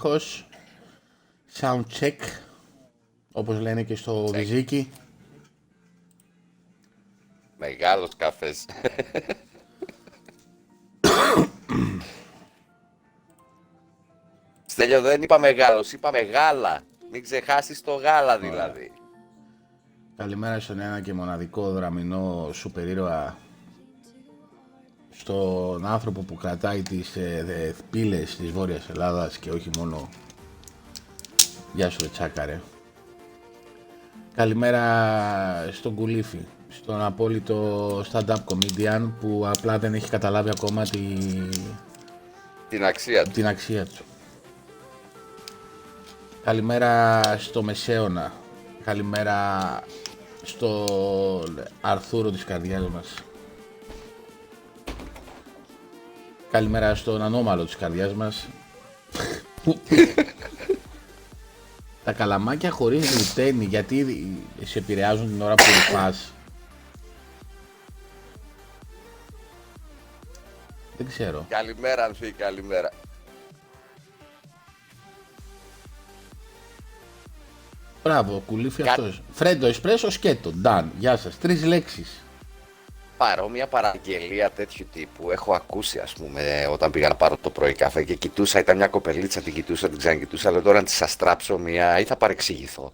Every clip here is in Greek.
ήχος. Sound check. Όπως λένε και στο Βυζίκι. Μεγάλος καφές. Στέλιο δεν είπα μεγάλος, είπα μεγάλα. Μην ξεχάσεις το γάλα δηλαδή. Καλημέρα στον ένα και μοναδικό δραμηνό σούπερ ήρωα στον άνθρωπο που κρατάει τις ε, πύλες της Βόρειας Ελλάδας και όχι μόνο Γεια σου ρε τσάκαρε Καλημέρα στον Κουλίφη στον απόλυτο stand-up comedian που απλά δεν έχει καταλάβει ακόμα τη... την αξία του. Την αξία του. Καλημέρα στο Μεσαίωνα. Καλημέρα στο Αρθούρο της καρδιάς μας. Καλημέρα στον ανώμαλο της καρδιάς μας. Τα καλαμάκια χωρίς γλουτένι, γιατί σε επηρεάζουν την ώρα που ρουφάς. Δεν ξέρω. Καλημέρα Ανθή, καλημέρα. Μπράβο, κουλήφι Κα... αυτός. Φρέντο, εσπρέσο, σκέτο. Νταν, γεια σας. Τρεις λέξεις. Παρόμοια παραγγελία τέτοιου τύπου έχω ακούσει ας πούμε όταν πήγα να πάρω το πρωί καφέ και κοιτούσα, ήταν μια κοπελίτσα, την κοιτούσα, την ξανακοιτούσα, αλλά τώρα να της αστράψω μια ή θα παρεξηγηθώ.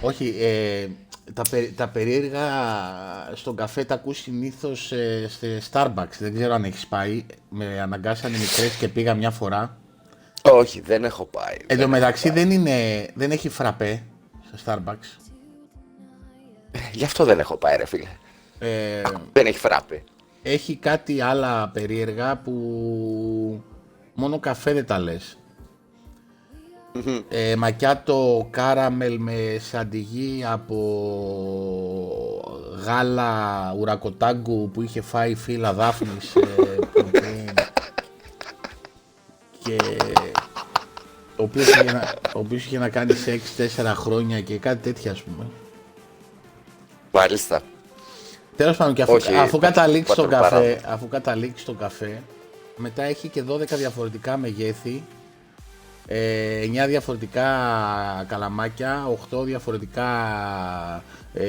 Όχι, ε, τα, τα περίεργα στον καφέ τα ακούς συνήθως ε, σε Starbucks. Δεν ξέρω αν έχεις πάει. Με αναγκάσανε μικρές και πήγα μια φορά. Όχι, δεν έχω πάει. Εν τω μεταξύ δεν, είναι, δεν έχει φραπέ στο Starbucks. Γι' αυτό δεν έχω πάει, ρε φίλε. Ε, δεν έχει φράπε. Έχει κάτι άλλα περίεργα που μόνο καφέ δεν τα λες ε, μακιάτο κάραμελ με σαντιγί από γάλα ουρακοτάγκου που είχε φάει φύλλα δάφνης ε, και ο οποίος, είχε να, ο οποίος είχε να κάνει σεξ 4 χρόνια και κάτι τέτοια ας πούμε. Μάλιστα. Τέλος πάντων και αφού, αφού καταλήξει τον καφέ, αφού καταλήξει τον καφέ, μετά έχει και 12 διαφορετικά μεγέθη ε, 9 διαφορετικά καλαμάκια, 8 διαφορετικά ε,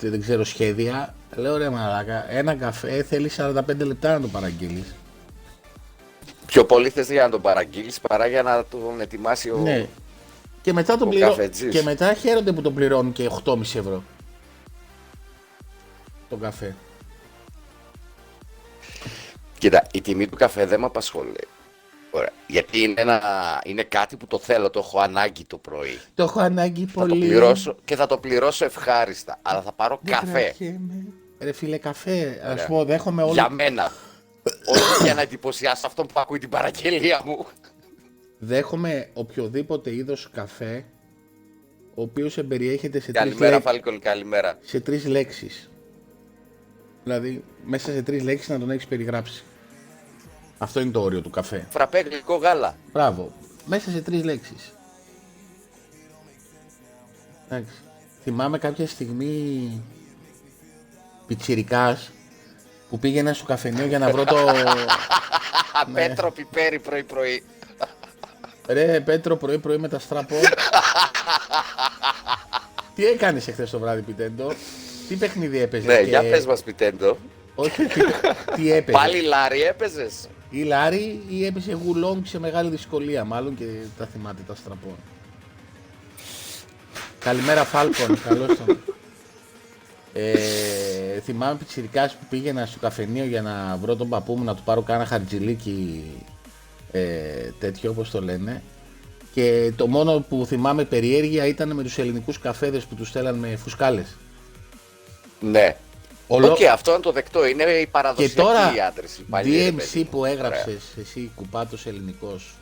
δεν ξέρω σχέδια. Λέω ρε μαλάκα, ένα καφέ θέλει 45 λεπτά να το παραγγείλεις. Πιο πολύ θες για να τον παραγγείλεις παρά για να τον ετοιμάσει ο, ναι. και μετά, τον πληρώ... και μετά χαίρονται που τον πληρώνουν και 8,5 ευρώ. Τον καφέ. Κοίτα, η τιμή του καφέ δεν με απασχολεί. Ωραία. Γιατί είναι, ένα, είναι κάτι που το θέλω, το έχω ανάγκη το πρωί. Το έχω ανάγκη πολύ. Θα το πληρώσω και θα το πληρώσω ευχάριστα. Αλλά θα πάρω Δεν καφέ. Ρε φίλε, καφέ. Α πω, δέχομαι όλο. Για μένα. Όχι για να εντυπωσιάσω αυτόν που ακούει την παραγγελία μου. Δέχομαι οποιοδήποτε είδος καφέ ο οποίος εμπεριέχεται σε καλημέρα, τρεις Φάλκον, καλημέρα. Σε τρεις λέξεις. Δηλαδή, μέσα σε τρεις λέξεις να τον έχεις περιγράψει. Αυτό είναι το όριο του καφέ. Φραπέ γλυκό γάλα. Μπράβο. Μέσα σε τρεις λέξεις. Εντάξει. Θυμάμαι κάποια στιγμή πιτσιρικάς που πήγαινα στο καφενείο για να βρω το... ναι. Πέτρο πιπέρι πρωί πρωί. Ρε Πέτρο πρωί πρωί με τα στραπό. Τι έκανες εχθές το βράδυ Πιτέντο; Τι παιχνίδι έπαιζες. Ναι, και... για πες μας Πιτέντο. Όχι, τι, τι έπαιζες; Πάλι Λάρι έπαιζες; Ή Λάρι ή έπεσε γουλόγκ σε μεγάλη δυσκολία μάλλον και τα θυμάται τα στραπών. Καλημέρα Φάλκον, καλώς τον. Ε, θυμάμαι πιτσιρικάς που πήγαινα στο καφενείο για να βρω τον παππού μου να του πάρω κάνα χαρτζιλίκι ε, τέτοιο όπως το λένε και το μόνο που θυμάμαι περιέργεια ήταν με τους ελληνικούς καφέδες που τους στέλναν με φουσκάλες. Ναι, OK, okay, αυτό είναι το δεκτό. Είναι η παραδοσιακή και τώρα, διάτρηση. DMC που έγραψες εσύ κουπάτος ελληνικός.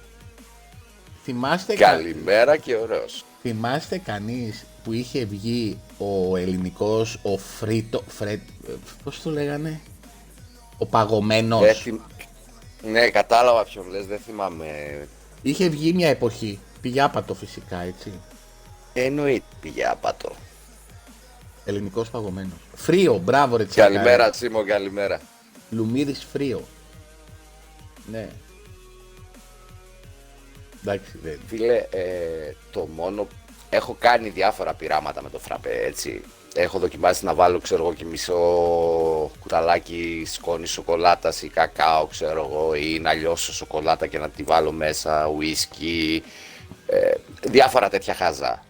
Θυμάστε Καλημέρα και ωραίος. Θυμάστε κανείς που είχε βγει ο ελληνικός, ο Φρίτο. Φρέτ, πώς το λέγανε, ο παγωμένος. Ναι, κατάλαβα ποιον λες, δεν θυμάμαι. Είχε βγει μια εποχή. Πήγε άπατο φυσικά, έτσι. Εννοείται πήγε άπατο. Ελληνικός παγωμένο. Φρίο, μπράβο ρε Καλημέρα Τσίμο, καλημέρα. Λουμίδης φρίο. Ναι. Εντάξει, Φίλε, ε, το μόνο... Έχω κάνει διάφορα πειράματα με το φραπέ, έτσι. Έχω δοκιμάσει να βάλω, ξέρω εγώ, και μισό κουταλάκι σκόνη σοκολάτας ή κακάο, ξέρω εγώ, ή να λιώσω σοκολάτα και να τη βάλω μέσα, ουίσκι, ε, διάφορα τέτοια χάζα.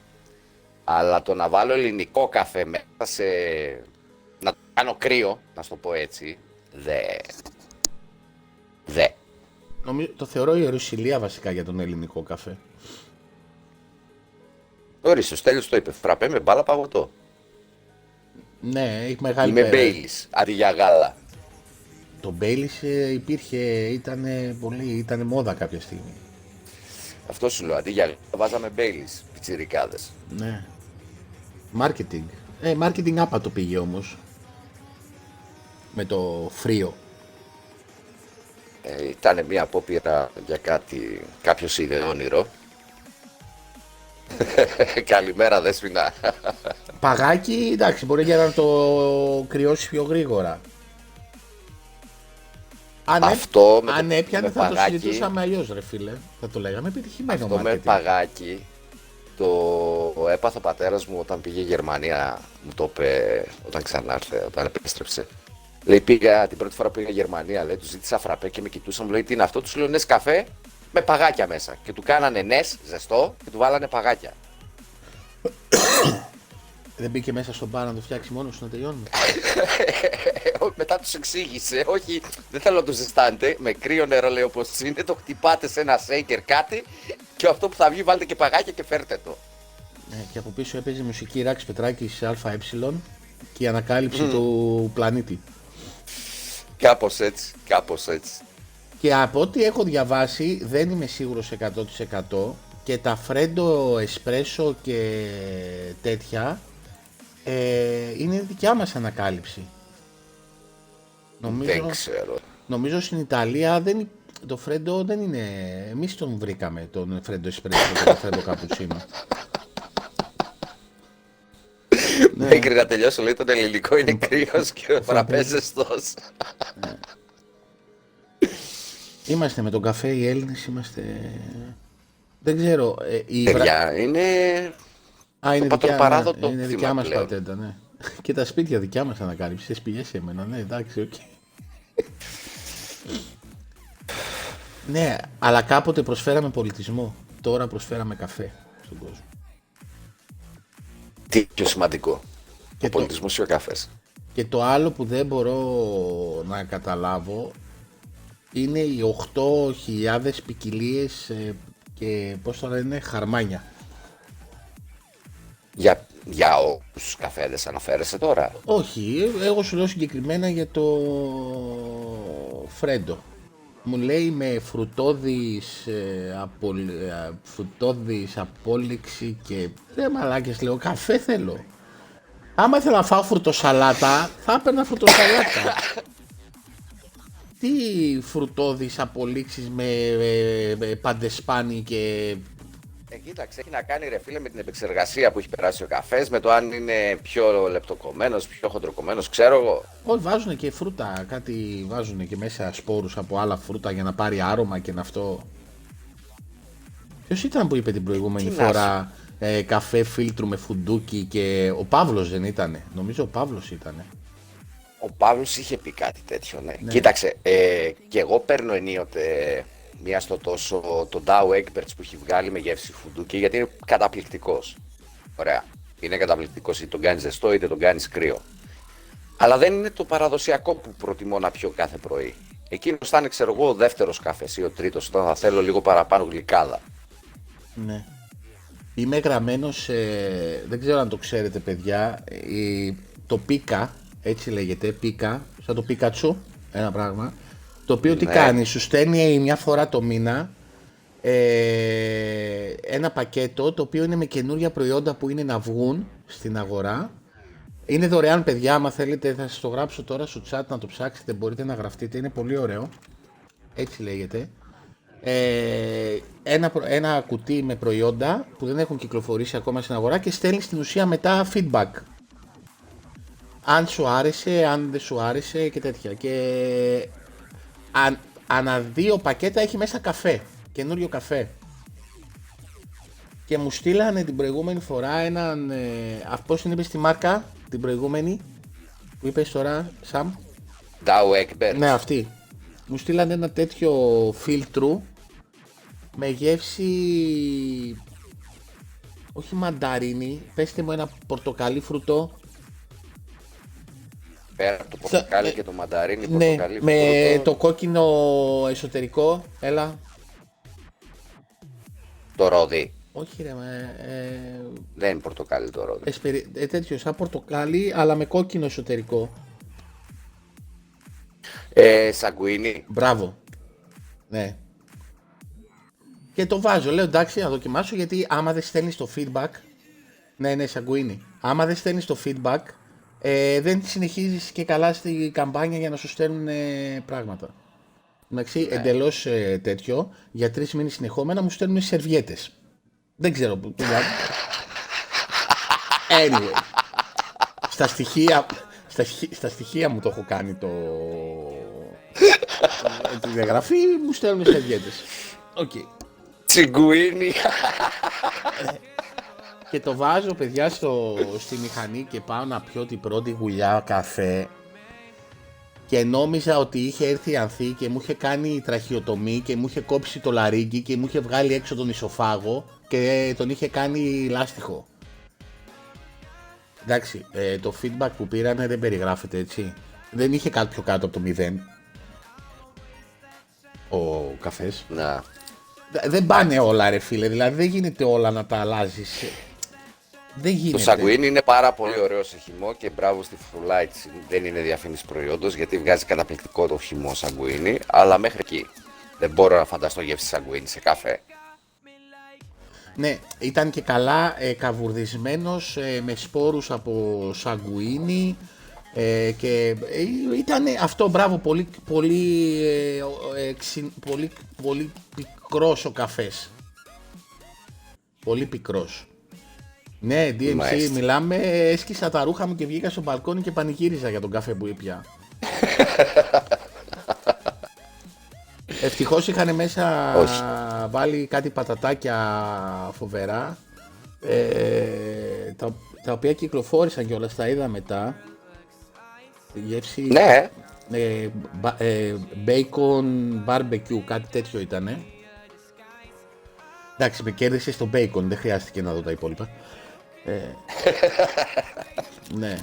Αλλά το να βάλω ελληνικό καφέ μέσα σε... να το κάνω κρύο, να σου το πω έτσι, δε... Δε. Νομίζω, το θεωρώ ιερουσιλία βασικά για τον ελληνικό καφέ. Ορίστε, ο Στέλιος το είπε, φραπέ με μπάλα παγωτό. Ναι, έχει μεγάλη Είμαι Μπέιλις, αντί για γάλα. Το Μπέιλις ε, υπήρχε, ήταν πολύ, ήταν μόδα κάποια στιγμή. Αυτό σου λέω, αντί για γάλα βάζαμε Μπέιλις, πιτσιρικάδες. Ναι. Μάρκετινγκ. Ε, μάρκετινγκ άπατο πήγε όμως. Με το φρίο. Ε, ήταν μια απόπειρα για κάτι, κάποιος είδε όνειρο. Καλημέρα Δέσποινα. Παγάκι, εντάξει, μπορεί για να το κρυώσει πιο γρήγορα. Αν, Αυτό με αν το, έπιανε με θα παγάκι, το συζητούσαμε αλλιώς, ρε φίλε. Θα το λέγαμε επιτυχημένο Αυτό με παγάκι το έπαθε ο πατέρας μου όταν πήγε Γερμανία. Μου το είπε όταν ξανάρθε, όταν επέστρεψε. Λέει πήγα την πρώτη φορά που πήγα Γερμανία, λέει, τους ζήτησα φραπέ και με κοιτούσαν, μου λέει τι είναι αυτό, τους λέω ναι καφέ με παγάκια μέσα. Και του κάνανε νες, ζεστό, και του βάλανε παγάκια. Δεν μπήκε μέσα στον μπαρ να το φτιάξει μόνος να τελειώνουμε; Μετά τους εξήγησε, όχι, δεν θέλω να το ζεστάνετε. Με κρύο νερό λέει όπως είναι, το χτυπάτε σε ένα σέικερ κάτι και αυτό που θα βγει βάλτε και παγάκια και φέρτε το. Ναι, και από πίσω έπαιζε μουσική Ράξ Πετράκη ΑΕ και η ανακάλυψη του πλανήτη. Κάπως έτσι, κάπως έτσι. Και από ό,τι έχω διαβάσει δεν είμαι σίγουρος 100% και τα φρέντο εσπρέσο και τέτοια ε, είναι δικιά μας ανακάλυψη. Νομίζω, δεν ξέρω. Νομίζω στην Ιταλία δεν, το φρέντο δεν είναι... Εμείς τον βρήκαμε τον φρέντο εσπρέσο και το φρέντο καπουτσίνο. Μέχρι να τελειώσω λέει τον ελληνικό είναι κρύος και ο φραπέζεστος. Ναι. Είμαστε με τον καφέ οι Έλληνες, είμαστε... Δεν ξέρω. Ε, η Παιδιά, είναι... Α, είναι δικιά, ναι, είναι δικιά μας πατέντα, ναι. Και τα σπίτια δικιά μας ανακάλυψη. Σε πηγές εμένα, ναι, εντάξει, οκ. ναι, αλλά κάποτε προσφέραμε πολιτισμό. Τώρα προσφέραμε καφέ στον κόσμο. Τι πιο σημαντικό. Και ο το... πολιτισμός ή ο καφές; Και το άλλο που δεν μπορώ να καταλάβω είναι οι 8.000 ποικιλίες ε, και πώς το λένε χαρμάνια. Για, για όσους καφέδες αναφέρεσαι τώρα; Όχι, εγώ σου λέω συγκεκριμένα για το Φρέντο. Μου λέει με φρουτόδης, ε, απο, ε, φρουτόδης απόλυξη και ρε μαλάκες λέω καφέ θέλω. Άμα ήθελα να φάω φρουτοσαλάτα θα έπαιρνα φρουτοσαλάτα. τι φρουτόδεις απολύξεις με, με, παντεσπάνι και... Ε, κοίταξε, έχει να κάνει ρε φίλε με την επεξεργασία που έχει περάσει ο καφές, με το αν είναι πιο λεπτοκομμένος, πιο χοντροκομμένος, ξέρω εγώ. Όλοι βάζουν και φρούτα, κάτι βάζουν και μέσα σπόρους από άλλα φρούτα για να πάρει άρωμα και να αυτό... Ποιος ήταν που είπε την προηγούμενη φορά ε, καφέ φίλτρου με φουντούκι και ο Παύλος δεν ήτανε, νομίζω ο Παύλος ήτανε. Ο Παύλος είχε πει κάτι τέτοιο, ναι. ναι. Κοίταξε, ε, και εγώ παίρνω ενίοτε μία στο τόσο τον Dow Experts που έχει βγάλει με γεύση φουντούκι γιατί είναι καταπληκτικός. Ωραία. Είναι καταπληκτικός είτε τον κάνεις ζεστό είτε τον κάνεις κρύο. Αλλά δεν είναι το παραδοσιακό που προτιμώ να πιω κάθε πρωί. Εκείνος θα είναι, ξέρω εγώ, ο δεύτερος καφές ή ο τρίτος, όταν θα θέλω λίγο παραπάνω γλυκάδα. Ναι. Είμαι γραμμένος, ε, δεν ξέρω αν το ξέρετε, παιδιά. Ε, το πίκα έτσι λέγεται, πίκα, σαν το πίκατσου, ένα πράγμα, το οποίο τι ναι. κάνει, σου στέλνει μια φορά το μήνα ε, ένα πακέτο το οποίο είναι με καινούρια προϊόντα που είναι να βγουν στην αγορά. Είναι δωρεάν παιδιά, άμα θέλετε θα σας το γράψω τώρα στο chat να το ψάξετε, μπορείτε να γραφτείτε, είναι πολύ ωραίο. Έτσι λέγεται. Ε, ένα, ένα κουτί με προϊόντα που δεν έχουν κυκλοφορήσει ακόμα στην αγορά και στέλνεις στην ουσία μετά feedback αν σου άρεσε, αν δεν σου άρεσε και τέτοια. Και αν, ανά δύο πακέτα έχει μέσα καφέ, καινούριο καφέ. και μου στείλανε την προηγούμενη φορά έναν. Ε, πώς την είπες στη μάρκα την προηγούμενη που είπες τώρα, Σαμ; Dow Ekberg. Ναι, αυτή. Μου στείλανε ένα τέτοιο φίλτρου με γεύση όχι μανταρίνι, πέστε μου ένα πορτοκαλί φρουτό. Πέρα από το πορτοκαλί ε, και το μανταρίνι, ναι, πορτοκαλί με το κόκκινο εσωτερικό, έλα. Το ρόδι. Όχι ρε, με, ε, δεν είναι πορτοκαλί το ρόδι. Εσπερι, ε, τέτοιο σαν πορτοκαλί, αλλά με κόκκινο εσωτερικό. Ε, σαγκουίνι. Μπράβο. Ναι. Και το βάζω, λέω εντάξει να δοκιμάσω γιατί άμα δεν στέλνεις το feedback. Ναι, ναι, σαγκουίνι. Άμα δεν στέλνεις το feedback, ε, δεν συνεχίζεις και καλά στη καμπάνια για να σου στέλνουν ε, πράγματα. Εντάξει, ναι. εντελώς ε, τέτοιο. Για τρεις μήνες συνεχόμενα μου στέλνουν σερβιέτες. Δεν ξέρω που. anyway. Στα στοιχεία, στα, στα στοιχεία μου το έχω κάνει το. τη διαγραφή μου στέλνουν σερβιέτες. OK. Okay. Τσιγκουίνι. Και το βάζω παιδιά στο, στη μηχανή και πάω να πιω την πρώτη γουλιά καφέ και νόμιζα ότι είχε έρθει η Ανθή και μου είχε κάνει τραχειοτομή και μου είχε κόψει το λαρύγγι και μου είχε βγάλει έξω τον οισοφάγο και τον είχε κάνει λάστιχο. Εντάξει, ε, το feedback που πήρανε δεν περιγράφεται έτσι. Δεν είχε κάτι πιο κάτω από το 0. Ο καφές. Να. Δεν πάνε όλα ρε φίλε, δηλαδή δεν γίνεται όλα να τα αλλάζεις. Δεν γίνεται. Το σαγκουίνι είναι πάρα πολύ ωραίο σε χυμό και μπράβο στη Full Δεν είναι διαφήμιση προϊόντος γιατί βγάζει καταπληκτικό το χυμό σαγκουίνι, αλλά μέχρι εκεί. Δεν μπορώ να φανταστώ γεύση σαγκουίνι σε καφέ. Ναι, ήταν και καλά ε, καβουρδισμένος ε, με σπόρους από σαγκουίνι ε, και ε, ήταν αυτό μπράβο πολύ, πολύ, ε, πολύ, πολύ πικρός ο καφές. Πολύ πικρός. Ναι, DMC, μιλάμε, έσκυσα τα ρούχα μου και βγήκα στο μπαλκόνι και πανηγύριζα για τον καφέ που ήπια. Ευτυχώς είχαν μέσα βάλει κάτι πατατάκια φοβερά, ε, τα, τα οποία κυκλοφόρησαν και όλα τα είδα μετά. Γεύση... Ναι. Ε, ε, bacon barbecue, κάτι τέτοιο ήτανε. Εντάξει, με κέρδισε στο bacon, δεν χρειάστηκε να δω τα υπόλοιπα. Ε, ναι.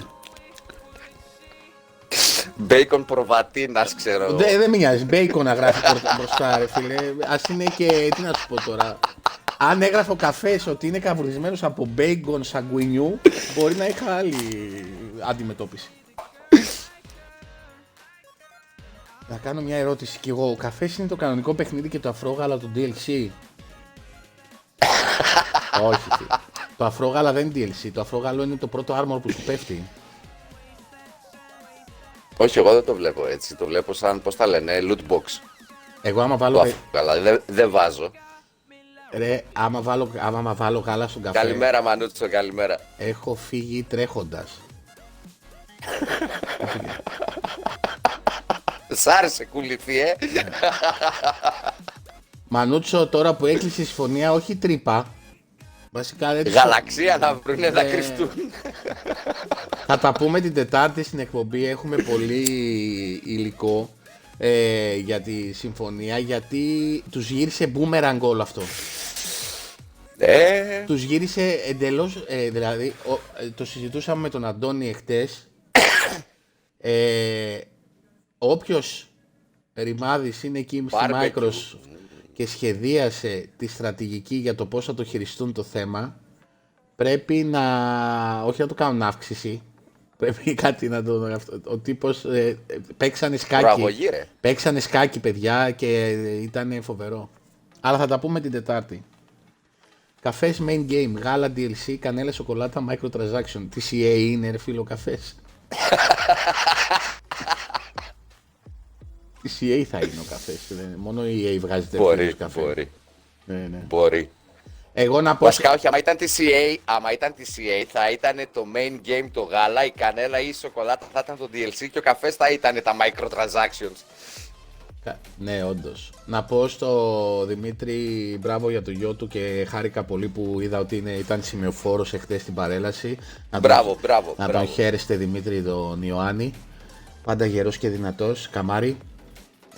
Μπέικον προβατίνας ξέρω. Δεν δε με νοιάζει. Μπέικον να γράφει μπροστά, ρε φίλε. Α είναι και. Τι να σου πω τώρα. Αν έγραφε ο καφές ότι είναι καβουρισμένο από μπέικον σαγκουινιού, μπορεί να είχα άλλη αντιμετώπιση. Να κάνω μια ερώτηση κι εγώ. Ο καφές είναι το κανονικό παιχνίδι και το αφρόγαλα του DLC. Όχι. Το αφρόγαλα δεν είναι DLC. Το αφρόγαλο είναι το πρώτο armor που σου πέφτει. Όχι, εγώ δεν το βλέπω έτσι. Το βλέπω σαν, πώς τα λένε, loot box. Εγώ άμα βάλω... Το αφρόγαλα, δεν δε βάζω. Ρε, άμα βάλω, άμα βάλω γάλα στον καφέ... Καλημέρα Μανούτσο, καλημέρα. Έχω φύγει τρέχοντας. Σ' άρεσε κουλυφή, ε. Μανούτσο, τώρα που έκλεισες η συμφωνία, όχι τρύπα. Βασικά δεν Γαλαξία να βρούνε να κρυστούν. Θα τα πούμε την Τετάρτη στην εκπομπή. Έχουμε πολύ υλικό ε, για τη συμφωνία γιατί τους γύρισε boomerang όλο αυτό. Ε... Τους γύρισε εντελώς, ε, δηλαδή ε, το συζητούσαμε με τον Αντώνη εχθές. Ε, όποιος ρημάδης είναι εκεί στη Microsoft και σχεδίασε τη στρατηγική για το πώς θα το χειριστούν το θέμα, πρέπει να, όχι να το κάνουν αύξηση, πρέπει κάτι να το... Ο τύπος ε, παίξανε σκάκι, παίξανε σκάκι παιδιά και ήταν φοβερό. Αλλά θα τα πούμε την Τετάρτη. Καφές main game, γάλα DLC, κανέλα σοκολάτα, microtransaction. Τι CA είναι ρε φίλο καφές; Η CA θα είναι ο καφές. Μόνο η EA βγάζει τέτοιο καφέ. Μπορεί. Ναι, ναι. Μπορεί. Εγώ να πω. Βασικά, όχι, άμα ήταν τη CA, άμα ήταν τη CA, θα ήταν το main game το γάλα, η κανέλα ή η σοκολάτα θα ήταν το DLC και ο καφές θα ήταν τα microtransactions. Ναι, όντως. Να πω στο Δημήτρη μπράβο για το γιο του και χάρηκα πολύ που είδα ότι είναι, ήταν σημειοφόρος εχθές στην παρέλαση. Να μπράβο, τον, μπράβο. Να τον χαίρεστε Δημήτρη τον Ιωάννη. Πάντα γερός και δυνατός, καμάρι.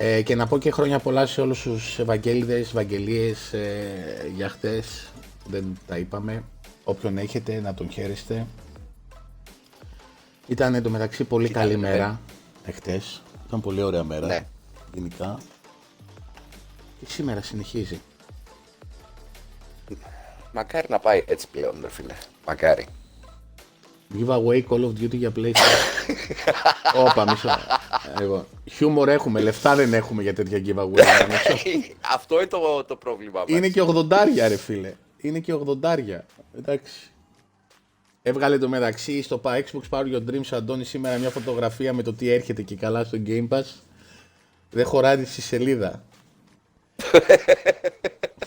Ε, και να πω και χρόνια πολλά σε όλους τους Ευαγγέλιδες, Ευαγγελίες ε, για χτες. Δεν τα είπαμε. Όποιον έχετε να τον χαίρεστε. Ήταν εντωμεταξύ πολύ καλή μέρα εχθές. Ήταν πολύ ωραία μέρα. Ναι γενικά. Και σήμερα συνεχίζει. Μακάρι να πάει έτσι πλέον, ρε φίλε. Μακάρι. Giveaway Call of Duty για PlayStation. Όπα, μισό. Εγώ. Χιούμορ έχουμε, λεφτά δεν έχουμε για τέτοια giveaway. Αυτό είναι το, το πρόβλημα μας. Είναι και 80 ρε φίλε. Είναι και 80 Εντάξει. Έβγαλε το μεταξύ στο Xbox Power Your Dreams Αντώνη σήμερα μια φωτογραφία με το τι έρχεται και καλά στο Game Pass. Δεν χωράει στη σελίδα.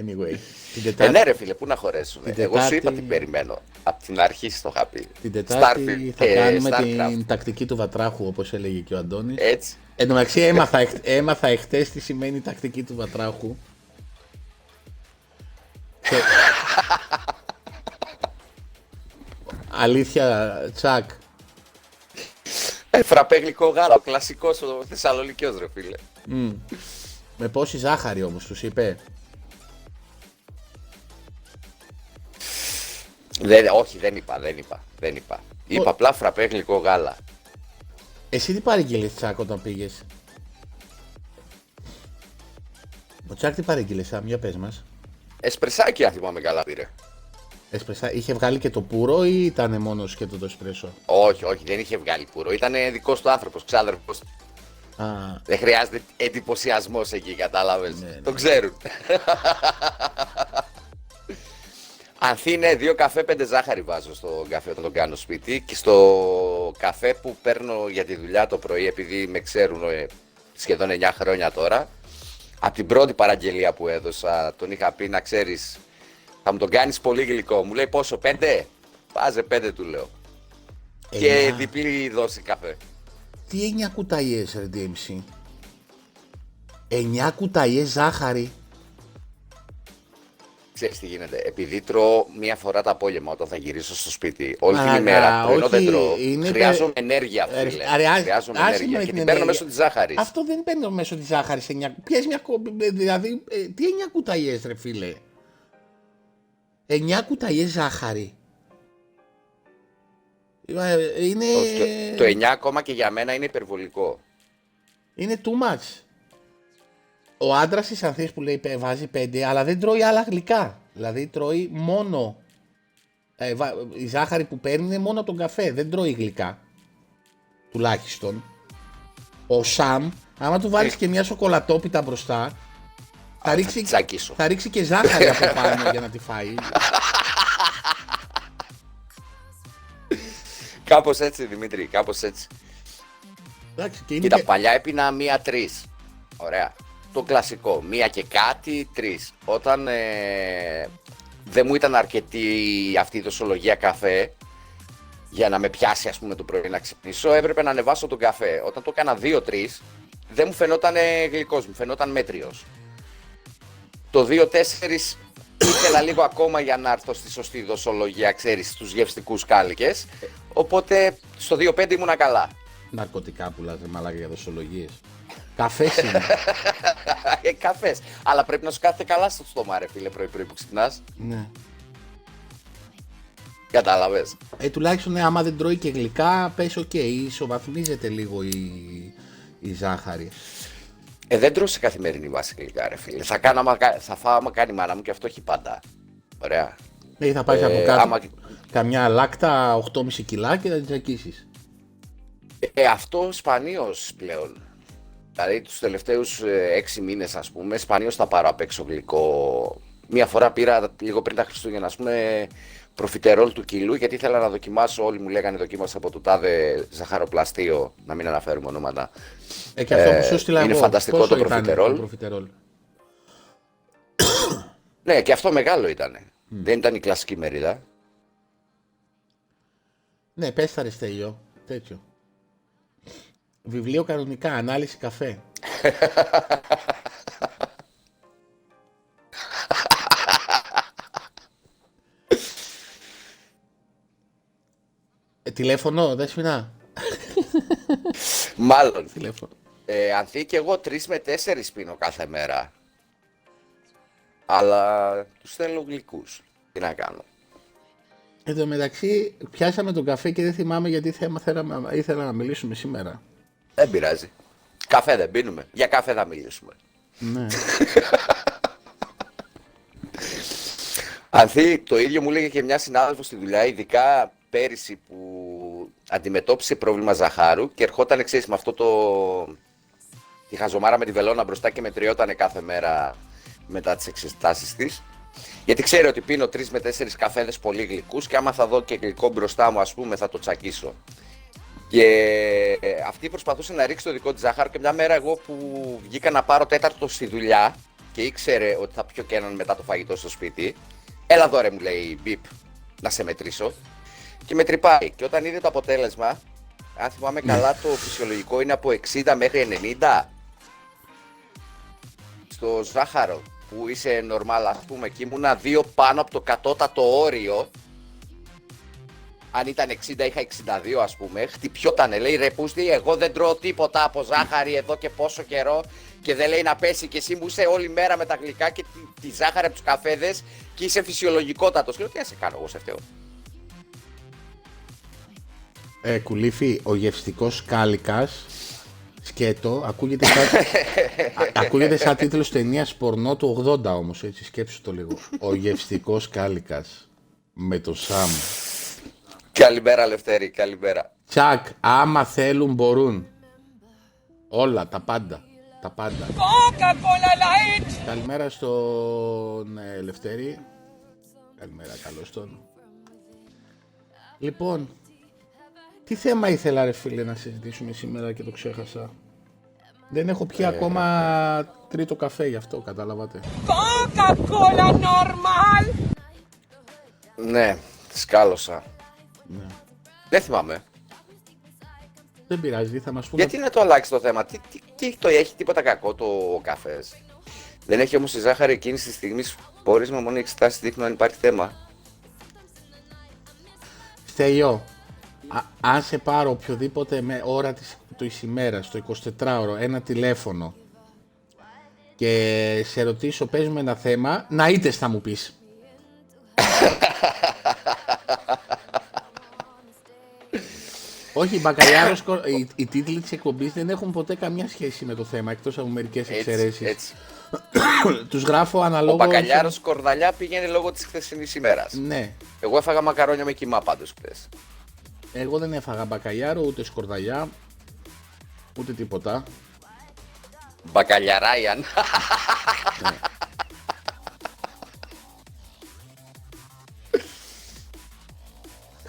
Anyway. Την τετάρτη... Ε, ναι ρε φίλε, πού να χωρέσουν. Τετάρτη... Εγώ σου είπα τι περιμένω. Από την αρχή στο είχα πει. Την Τετάρτη θα ε, κάνουμε την τακτική του Βατράχου, όπως έλεγε και ο Αντώνης. Έτσι. Εν τω μεταξύ έμαθα, έμαθα εχθές τι σημαίνει τακτική του Βατράχου. Αλήθεια, Τσακ, ε, φραπέ γλυκό γάλα, ο κλασικό ο Θεσσαλονικιός, ρε φίλε. Mm. Με πόση ζάχαρη όμως, τους είπε; Δεν, όχι, δεν είπα, δεν είπα. Δεν είπα. Είπα απλά φραπέ γλυκό γάλα. Εσύ τι παρήγγειλες Τσάκ όταν πήγες; Ο Τσάκ τι παρήγγειλε, μια πες μας. Εσπρεσάκι, αν θυμάμαι καλά, πήρε. Εσπρεσά. Είχε βγάλει και το πουρο ή ήταν μόνος και το εσπρέσο; Όχι, όχι, δεν είχε βγάλει πουρο. Ήταν δικός του άνθρωπος, ξάδερφος. Δεν χρειάζεται εντυπωσιασμός εκεί, κατάλαβες. Ναι, ναι. Το ξέρουν. Ανθή είναι δύο καφέ, πέντε ζάχαρη βάζω στο καφέ όταν τον κάνω σπίτι και στο καφέ που παίρνω για τη δουλειά το πρωί επειδή με ξέρουν ε, σχεδόν 9 χρόνια τώρα από την πρώτη παραγγελία που έδωσα τον είχα πει να ξέρεις θα μου τον κάνεις πολύ γλυκό. Μου λέει πόσο, πέντε; Πάζε πέντε του λέω. Και διπλή δόση καφέ. Τι εννιά κουταλιές ρε DMC. Εννιά κουταλιές ζάχαρη. Ξέρεις τι γίνεται, επειδή τρώω μία φορά το απόγευμα όταν θα γυρίσω στο σπίτι, όλη την ημέρα, πρωινό δεν τρώω, είναι χρειάζομαι ενέργεια, φίλε. Άρα, χρειάζομαι ενέργεια και την παίρνω μέσω της ζάχαρης. Αυτό δεν παίρνω μέσω της ζάχαρης. Πιες μια, δηλαδή, ε, τι εννιά κουταλιές ρε φίλε; 9 κουταλιές ζάχαρη. Ε, είναι... Το, το 9 ακόμα και για μένα είναι υπερβολικό. Είναι too much. Ο άντρας της Ανθή που λέει βάζει 5, αλλά δεν τρώει άλλα γλυκά. Δηλαδή τρώει μόνο. Ε, η ζάχαρη που παίρνει είναι μόνο τον καφέ. Δεν τρώει γλυκά. Τουλάχιστον. Ο Σαμ, άμα του βάλεις ε. και μια σοκολατόπιτα μπροστά, θα, ρίξει, θα ρίξει και ζάχαρη από πάνω για να τη φάει. Κάπως έτσι Δημήτρη, κάπως έτσι. Εντάξει, και Κοίτα, και... παλιά έπινα μία-τρεις. Ωραία. Το κλασικό. Μία και κάτι, τρεις. Όταν ε, δεν μου ήταν αρκετή αυτή η δοσολογία καφέ για να με πιάσει ας πούμε το πρωί να ξυπνήσω, έπρεπε να ανεβάσω τον καφέ. Όταν το έκανα δύο-τρει, δεν μου φαινόταν γλυκός, μου φαινόταν μέτριος το 2-4 ήθελα λίγο ακόμα για να έρθω στη σωστή δοσολογία, ξέρεις, στους γευστικούς κάλικες. Οπότε στο 2-5 ήμουνα καλά. Ναρκωτικά που λέτε μαλάκα για δοσολογίες. Καφές είναι. ε, καφές. Αλλά πρέπει να σου κάθεται καλά στο στόμα ρε φίλε πρωί πρωί που ξυπνάς. Ναι. Κατάλαβες. Ε, τουλάχιστον ναι, άμα δεν τρώει και γλυκά, πες OK, okay, ισοβαθμίζεται λίγο η, η ζάχαρη. Ε, δεν τρώω σε καθημερινή βάση γλυκά, ρε φίλε. Θα, κάνω, θα φάω άμα κάνει η μάνα μου και αυτό έχει πάντα. Ωραία. Ε, θα πάει ε, από κάτω άμα... καμιά λάκτα 8,5 κιλά και θα την τσακίσεις. Ε, αυτό σπανίως πλέον. Δηλαδή τους τελευταίους 6 ε, μήνες, ας πούμε, σπανίως θα πάρω απ' έξω γλυκό. Μία φορά πήρα λίγο πριν τα Χριστούγεννα, ας πούμε, προφιτερόλ του κιλού γιατί ήθελα να δοκιμάσω. Όλοι μου λέγανε δοκίμασα από το τάδε ζαχαροπλαστείο, να μην αναφέρουμε ονόματα. Ε, και αυτό που σου στείλα Είναι φανταστικό το προφιτερόλ. προφιτερόλ; ναι, και αυτό μεγάλο ήταν. Δεν ήταν η κλασική μερίδα. Ναι, πέσταρε τέλειο. Τέτοιο. Βιβλίο κανονικά, ανάλυση καφέ. ε, τηλέφωνο, δεν σφινά. Μάλλον. Τηλέφωνο. Ε, Ανθή και εγώ τρεις με τέσσερις πίνω κάθε μέρα. Αλλά τους στέλνω γλυκούς. Τι να κάνω. Εν τω μεταξύ, πιάσαμε τον καφέ και δεν θυμάμαι γιατί θέμα θέλαμε, ήθελα να μιλήσουμε σήμερα. Δεν πειράζει. Καφέ δεν πίνουμε. Για καφέ θα μιλήσουμε. Ναι. Ανθή, το ίδιο μου λέγε και μια συνάδελφος στη δουλειά, ειδικά πέρυσι που αντιμετώπισε πρόβλημα ζαχάρου και ερχόταν εξή με αυτό το. τη χαζομάρα με τη βελόνα μπροστά και μετριότανε κάθε μέρα μετά τις εξετάσεις της. Γιατί ξέρει ότι πίνω 3 με 4 καφέδες πολύ γλυκούς και άμα θα δω και γλυκό μπροστά μου, ας πούμε, θα το τσακίσω. Και ε, αυτή προσπαθούσε να ρίξει το δικό της ζάχαρο και μια μέρα εγώ που βγήκα να πάρω τέταρτο στη δουλειά και ήξερε ότι θα πιω και έναν μετά το φαγητό στο σπίτι. Έλα δώρε μου λέει μπιπ να σε μετρήσω. Και με τρυπάει. Και όταν είδε το αποτέλεσμα, αν θυμάμαι καλά, το φυσιολογικό είναι από 60 μέχρι 90 στο ζάχαρο που είσαι normal ας πούμε και ήμουνα δύο πάνω από το κατώτατο όριο αν ήταν 60 είχα 62 ας πούμε χτυπιότανε λέει ρε πούστη εγώ δεν τρώω τίποτα από ζάχαρη εδώ και πόσο καιρό και δεν λέει να πέσει και εσύ μου είσαι όλη μέρα με τα γλυκά και τη, τη ζάχαρη από τους καφέδες και είσαι φυσιολογικότατος λέω τι να σε κάνω εγώ σε αυτό ε, Κουλήφι, ο γευστικός κάλικας σκέτο, ακούγεται σαν, ακούγεται σαν τίτλος ταινίας πορνό του 80 όμως, έτσι σκέψου το λίγο. Ο γευστικός κάλικας με το Σαμ. Καλημέρα Λευτέρη, καλημέρα. Τσακ, άμα θέλουν μπορούν. Όλα, τα πάντα. Τα πάντα. Καλημέρα στον ε, Λευτέρη. Καλημέρα, καλώς τον. Λοιπόν, τι θέμα ήθελα ρε φίλε να συζητήσουμε σήμερα και το ξέχασα. Δεν έχω πια ε, ακόμα τρίτο καφέ γι' αυτό, καταλάβατε. Coca-Cola normal! Ναι, σκάλωσα. Ναι. Δεν θυμάμαι. Δεν πειράζει, θα μας πούμε... Γιατί να το αλλάξει το θέμα, τι, τι, τι το έχει τίποτα κακό το καφές; Δεν έχει όμως η ζάχαρη εκείνης της στιγμής πόρισμα, μόνο οι εξετάσεις δείχνουν αν υπάρχει θέμα. Θεϊό, αν σε πάρω οποιοδήποτε με ώρα της, της ημέρας, το 24ωρο, ένα τηλέφωνο και σε ρωτήσω πες με ένα θέμα, να είτε θα μου πεις. Όχι, μπακαλιάρος, οι, οι τίτλοι της εκπομπής δεν έχουν ποτέ καμία σχέση με το θέμα, εκτός από μερικές εξαιρέσεις. Έτσι, Τους γράφω αναλόγω... Ο μπακαλιάρος κορδαλιά πήγαινε λόγω της χθεσινής ημέρας. Ναι. Εγώ έφαγα μακαρόνια με κοιμά πάντως χθες. Εγώ δεν έφαγα μπακαλιάρο, ούτε σκορδαλιά, ούτε τίποτα. Μπακαλιαράιαν. Ναι.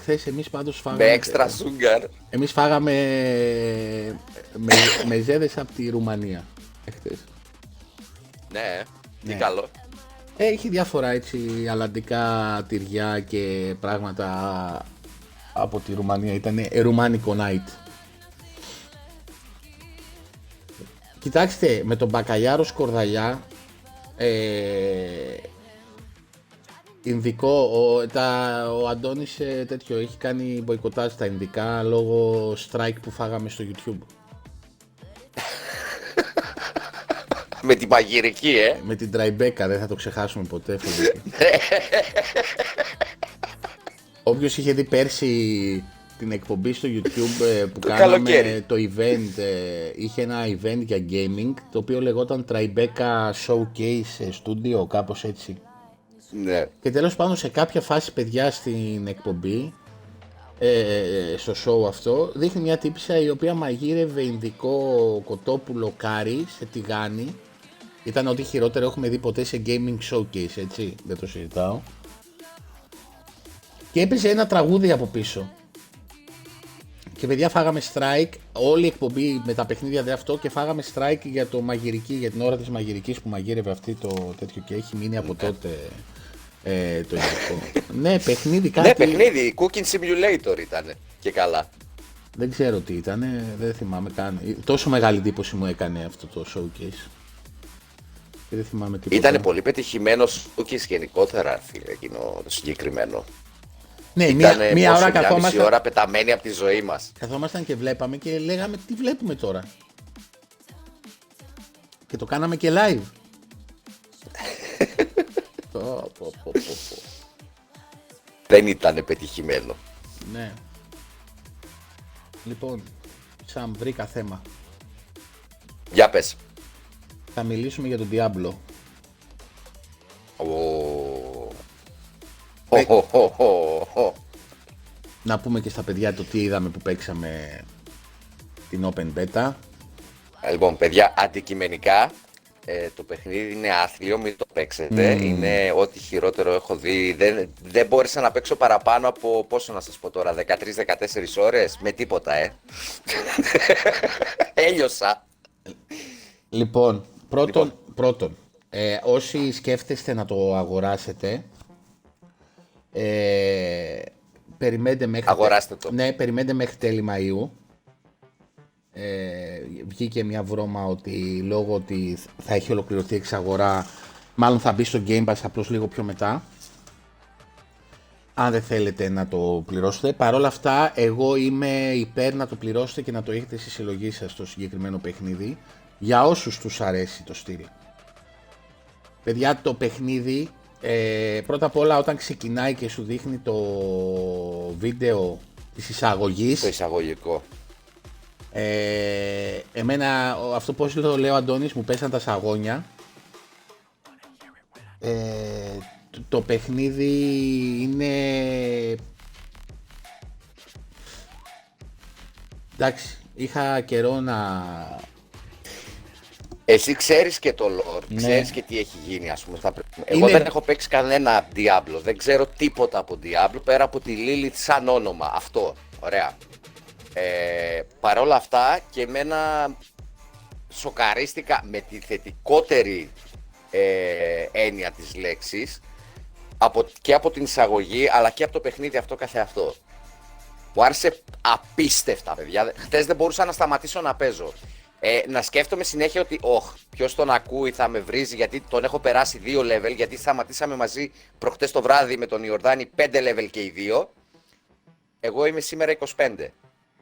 Χθες εμείς πάντως φάγαμε... Με έξτρα σούγκαρ. Εμείς φάγαμε με, με ζέδες από τη Ρουμανία. Εχθές. Ναι, τι ναι. καλό. Ε, έχει διάφορα έτσι αλλαντικά τυριά και πράγματα από τη Ρουμανία. Ήταν ρουμάνικο night. Κοιτάξτε, με τον Μπακαλιάρος Σκορδαλιά, ε, Ινδικό, ο, τα, ο Αντώνης ε, τέτοιο, έχει κάνει μποϊκοτάζ στα Ινδικά λόγω strike που φάγαμε στο YouTube. με την παγυρική, ε! Με την Τραϊμπέκα, δεν θα το ξεχάσουμε ποτέ. Όποιος είχε δει πέρσι την εκπομπή στο YouTube ε, που κάναμε το event, ε, είχε ένα event για gaming το οποίο λεγόταν Tribeca Showcase Studio, κάπως έτσι. Ναι. Και τέλος πάντων σε κάποια φάση παιδιά στην εκπομπή, ε, στο show αυτό, δείχνει μια τύπησα η οποία μαγείρευε ινδικό κοτόπουλο κάρι σε τηγάνι. Ήταν ό,τι χειρότερο έχουμε δει ποτέ σε gaming showcase, έτσι, δεν το συζητάω και έπαιζε ένα τραγούδι από πίσω. Και παιδιά φάγαμε strike, όλη η εκπομπή με τα παιχνίδια δε αυτό και φάγαμε strike για το μαγειρική, για την ώρα της μαγειρικής που μαγείρευε αυτή το τέτοιο και έχει μείνει από ναι. τότε ε, το ειδικό. ναι, παιχνίδι κάτι. Ναι, παιχνίδι, cooking simulator ήταν και καλά. Δεν ξέρω τι ήταν, δεν θυμάμαι καν. Τόσο μεγάλη εντύπωση μου έκανε αυτό το showcase. Και δεν θυμάμαι τίποτα. Ήταν πολύ πετυχημένος showcase γενικότερα, φίλε, εκείνο το συγκεκριμένο. Ναι, Ήτανε μία, μία ώρα καθόμασταν. Μία ώρα πεταμένη από τη ζωή μας. Καθόμασταν και βλέπαμε και λέγαμε τι βλέπουμε τώρα; Και το κάναμε και live. Δεν ήταν πετυχημένο. Ναι. Λοιπόν, Σαμ, βρήκα θέμα. Για πες. Θα μιλήσουμε για τον Diablo. Να πούμε και στα παιδιά το τι είδαμε που παίξαμε την Open Beta. Λοιπόν, παιδιά, αντικειμενικά ε, το παιχνίδι είναι άθλιο, μην το παίξετε. Είναι ό,τι χειρότερο έχω δει. Δεν, δεν μπόρεσα να παίξω παραπάνω από πόσο να σας πω τώρα, 13-14 ώρες; Με τίποτα, ε. Έλειωσα. Λοιπόν, πρώτον, λοιπόν. πρώτον ε, όσοι σκέφτεστε να το αγοράσετε, ε, περιμένετε μέχρι, Αγοράστε το. Ναι, περιμένετε μέχρι τέλη Μαΐου ε, βγήκε μια βρώμα ότι λόγω ότι θα έχει ολοκληρωθεί η εξαγορά μάλλον θα μπει στο Game Pass απλώς λίγο πιο μετά αν δεν θέλετε να το πληρώσετε. Παρ' όλα αυτά, εγώ είμαι υπέρ να το πληρώσετε και να το έχετε στη συλλογή σας το συγκεκριμένο παιχνίδι για όσους τους αρέσει το στήρι. Παιδιά, το παιχνίδι, ε, πρώτα απ' όλα όταν ξεκινάει και σου δείχνει το βίντεο της εισαγωγής. Το εισαγωγικό. Ε, εμένα, αυτό πώς το λέω Αντώνης, μου πέσαν τα σαγόνια. Ε, το, το παιχνίδι είναι... Εντάξει, είχα καιρό να... Εσύ ξέρεις και το lore, ναι. ξέρεις και τι έχει γίνει ας πούμε. Εγώ δεν έχω παίξει κανένα Diablo, δεν ξέρω τίποτα από Diablo πέρα από τη Lilith σαν όνομα, αυτό, ωραία. Ε, Παρ' όλα αυτά και εμένα σοκαρίστηκα με τη θετικότερη ε, έννοια της λέξης από, και από την εισαγωγή αλλά και από το παιχνίδι αυτό καθεαυτό. Μου άρεσε απίστευτα, παιδιά. Χθε δεν μπορούσα να σταματήσω να παίζω. Ε, να σκέφτομαι συνέχεια ότι, όχ, ποιος τον ακούει, θα με βρίζει, γιατί τον έχω περάσει δύο level. Γιατί σταματήσαμε μαζί προχτές το βράδυ με τον Ιορδάνη 5 level και οι δύο. Εγώ είμαι σήμερα 25.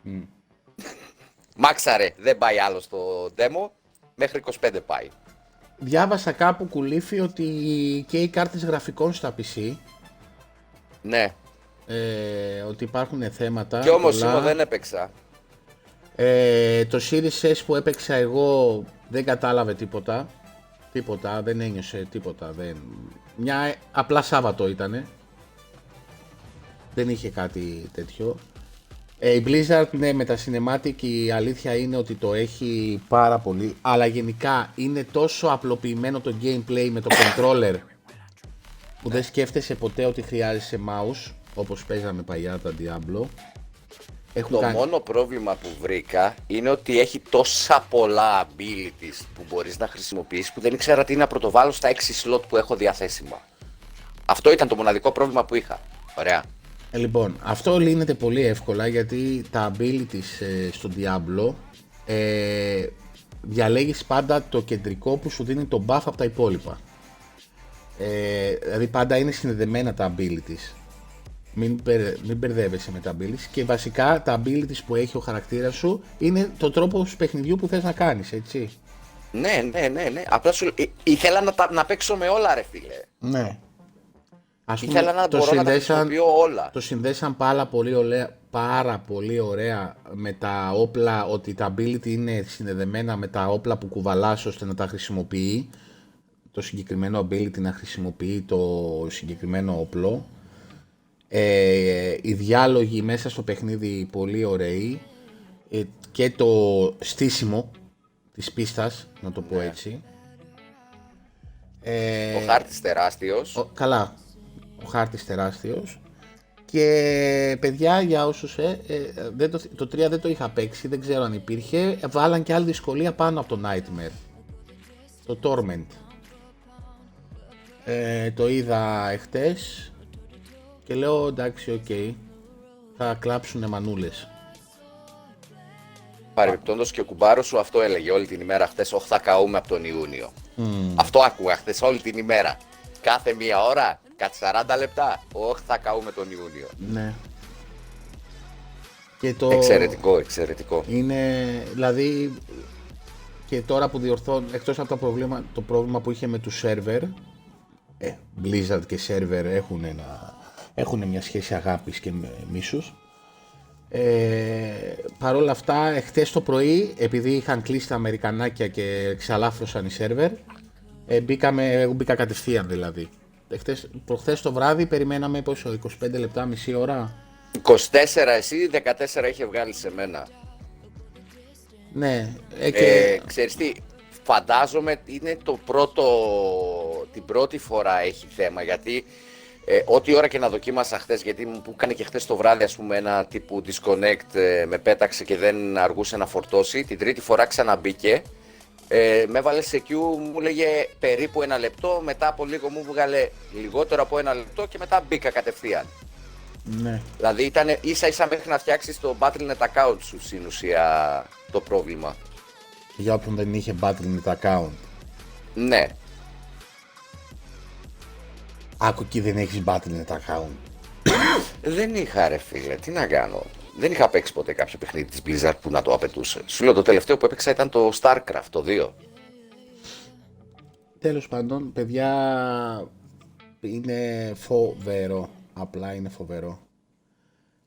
Mm. Μάξαρε, δεν πάει άλλο στο demo, μέχρι 25 πάει. Διάβασα κάπου κουλήφι ότι και οι κάρτες γραφικών στα PC Ναι ε, Ότι υπάρχουν θέματα Και όμως εγώ δεν έπαιξα ε, Το Series S που έπαιξα εγώ δεν κατάλαβε τίποτα. Τίποτα, δεν ένιωσε τίποτα δεν... Μια απλά Σάββατο ήτανε. Δεν είχε κάτι τέτοιο. Ε, η Blizzard, ναι, με τα cinematic η αλήθεια είναι ότι το έχει πάρα πολύ, αλλά γενικά είναι τόσο απλοποιημένο το gameplay με το controller που δεν σκέφτεσαι ποτέ ότι χρειάζεσαι mouse, όπως παίζαμε παλιά τα Diablo. Το μόνο πρόβλημα που βρήκα είναι ότι έχει τόσα πολλά abilities που μπορείς να χρησιμοποιήσεις που δεν ήξερα τι να πρωτοβάλω στα 6 slot που έχω διαθέσιμα. Αυτό ήταν το μοναδικό πρόβλημα που είχα. Ωραία. Ε, λοιπόν, αυτό λύνεται πολύ εύκολα γιατί τα abilities ε, στο Diablo ε, διαλέγεις πάντα το κεντρικό που σου δίνει το buff από τα υπόλοιπα. Ε, δηλαδή πάντα είναι συνδεδεμένα τα abilities. Μην, μην μπερδεύεσαι με τα abilities και βασικά τα abilities που έχει ο χαρακτήρας σου είναι το τρόπο παιχνιδιού που θες να κάνεις, έτσι. Ναι, ναι, ναι, ναι. Απλά σου ήθελα να, να παίξω με όλα ρε φίλε. Ναι. Ας πούμε, Ήθελα να το μπορώ συνδέσαν, να τα όλα. Το συνδέσαν πάρα πολύ, ωραία, πάρα πολύ ωραία με τα όπλα, ότι τα ability είναι συνδεδεμένα με τα όπλα που κουβαλάς ώστε να τα χρησιμοποιεί. Το συγκεκριμένο ability να χρησιμοποιεί το συγκεκριμένο όπλο. Ε, οι διάλογοι μέσα στο παιχνίδι πολύ ωραίοι ε, και το στήσιμο της πίστας, να το πω ναι. έτσι. Ε, ο χάρτης τεράστιος. καλά, ο χάρτης τεράστιος και παιδιά για όσους ε, ε δεν το, το 3 δεν το είχα παίξει, δεν ξέρω αν υπήρχε, βάλαν και άλλη δυσκολία πάνω από το Nightmare, το Torment. Ε, το είδα εχθές και λέω εντάξει OK, okay, θα κλάψουνε μανούλες. Παρεμπιπτόντως και ο κουμπάρος σου αυτό έλεγε όλη την ημέρα χθες. Όχι, θα καούμε από τον Ιούνιο. Αυτό άκουγα χθες όλη την ημέρα. Κάθε μία ώρα, κάθε 40 λεπτά. Όχι, θα καούμε τον Ιούνιο. Ναι. Και το... Εξαιρετικό, εξαιρετικό. Είναι, δηλαδή, και τώρα που διορθώνει, εκτός από το πρόβλημα, το πρόβλημα που είχε με του σερβερ, ε, Blizzard και σερβερ έχουν, ένα, έχουν μια σχέση αγάπης και μίσους, ε, Παρ' όλα αυτά, εχθές το πρωί, επειδή είχαν κλείσει τα Αμερικανάκια και ξαλάφρωσαν οι σερβερ, ε, μπήκαμε, εγώ μπήκα κατευθείαν δηλαδή. Εχθές, προχθές το βράδυ περιμέναμε πόσο, 25 λεπτά, μισή ώρα; 24 εσύ, 14 είχε βγάλει σε μένα. Ναι. Ε, και... ε, ξέρεις τι, φαντάζομαι είναι το πρώτο, την πρώτη φορά έχει θέμα, γιατί ε, ό,τι ώρα και να δοκίμασα χθες, γιατί μου κάνει και χθες το βράδυ ας πούμε, ένα τύπου disconnect, ε, με πέταξε και δεν αργούσε να φορτώσει. Την τρίτη φορά ξαναμπήκε. Ε, με έβαλε σε Q, μου λέγε περίπου ένα λεπτό. Μετά από λίγο μου βγάλε λιγότερο από ένα λεπτό και μετά μπήκα κατευθείαν. Ναι. Δηλαδή ήταν ίσα ίσα μέχρι να φτιάξεις το Battle.net account σου στην ουσία το πρόβλημα. Για όποιον δεν είχε Battle.net account. Ναι. Άκου εκεί δεν έχεις Battle.net account. δεν είχα ρε φίλε, τι να κάνω. Δεν είχα παίξει ποτέ κάποιο παιχνίδι της Blizzard που να το απαιτούσε. Σου λέω το τελευταίο που έπαιξα ήταν το StarCraft, το 2. Τέλος πάντων, παιδιά, είναι φοβερό. Απλά είναι φοβερό.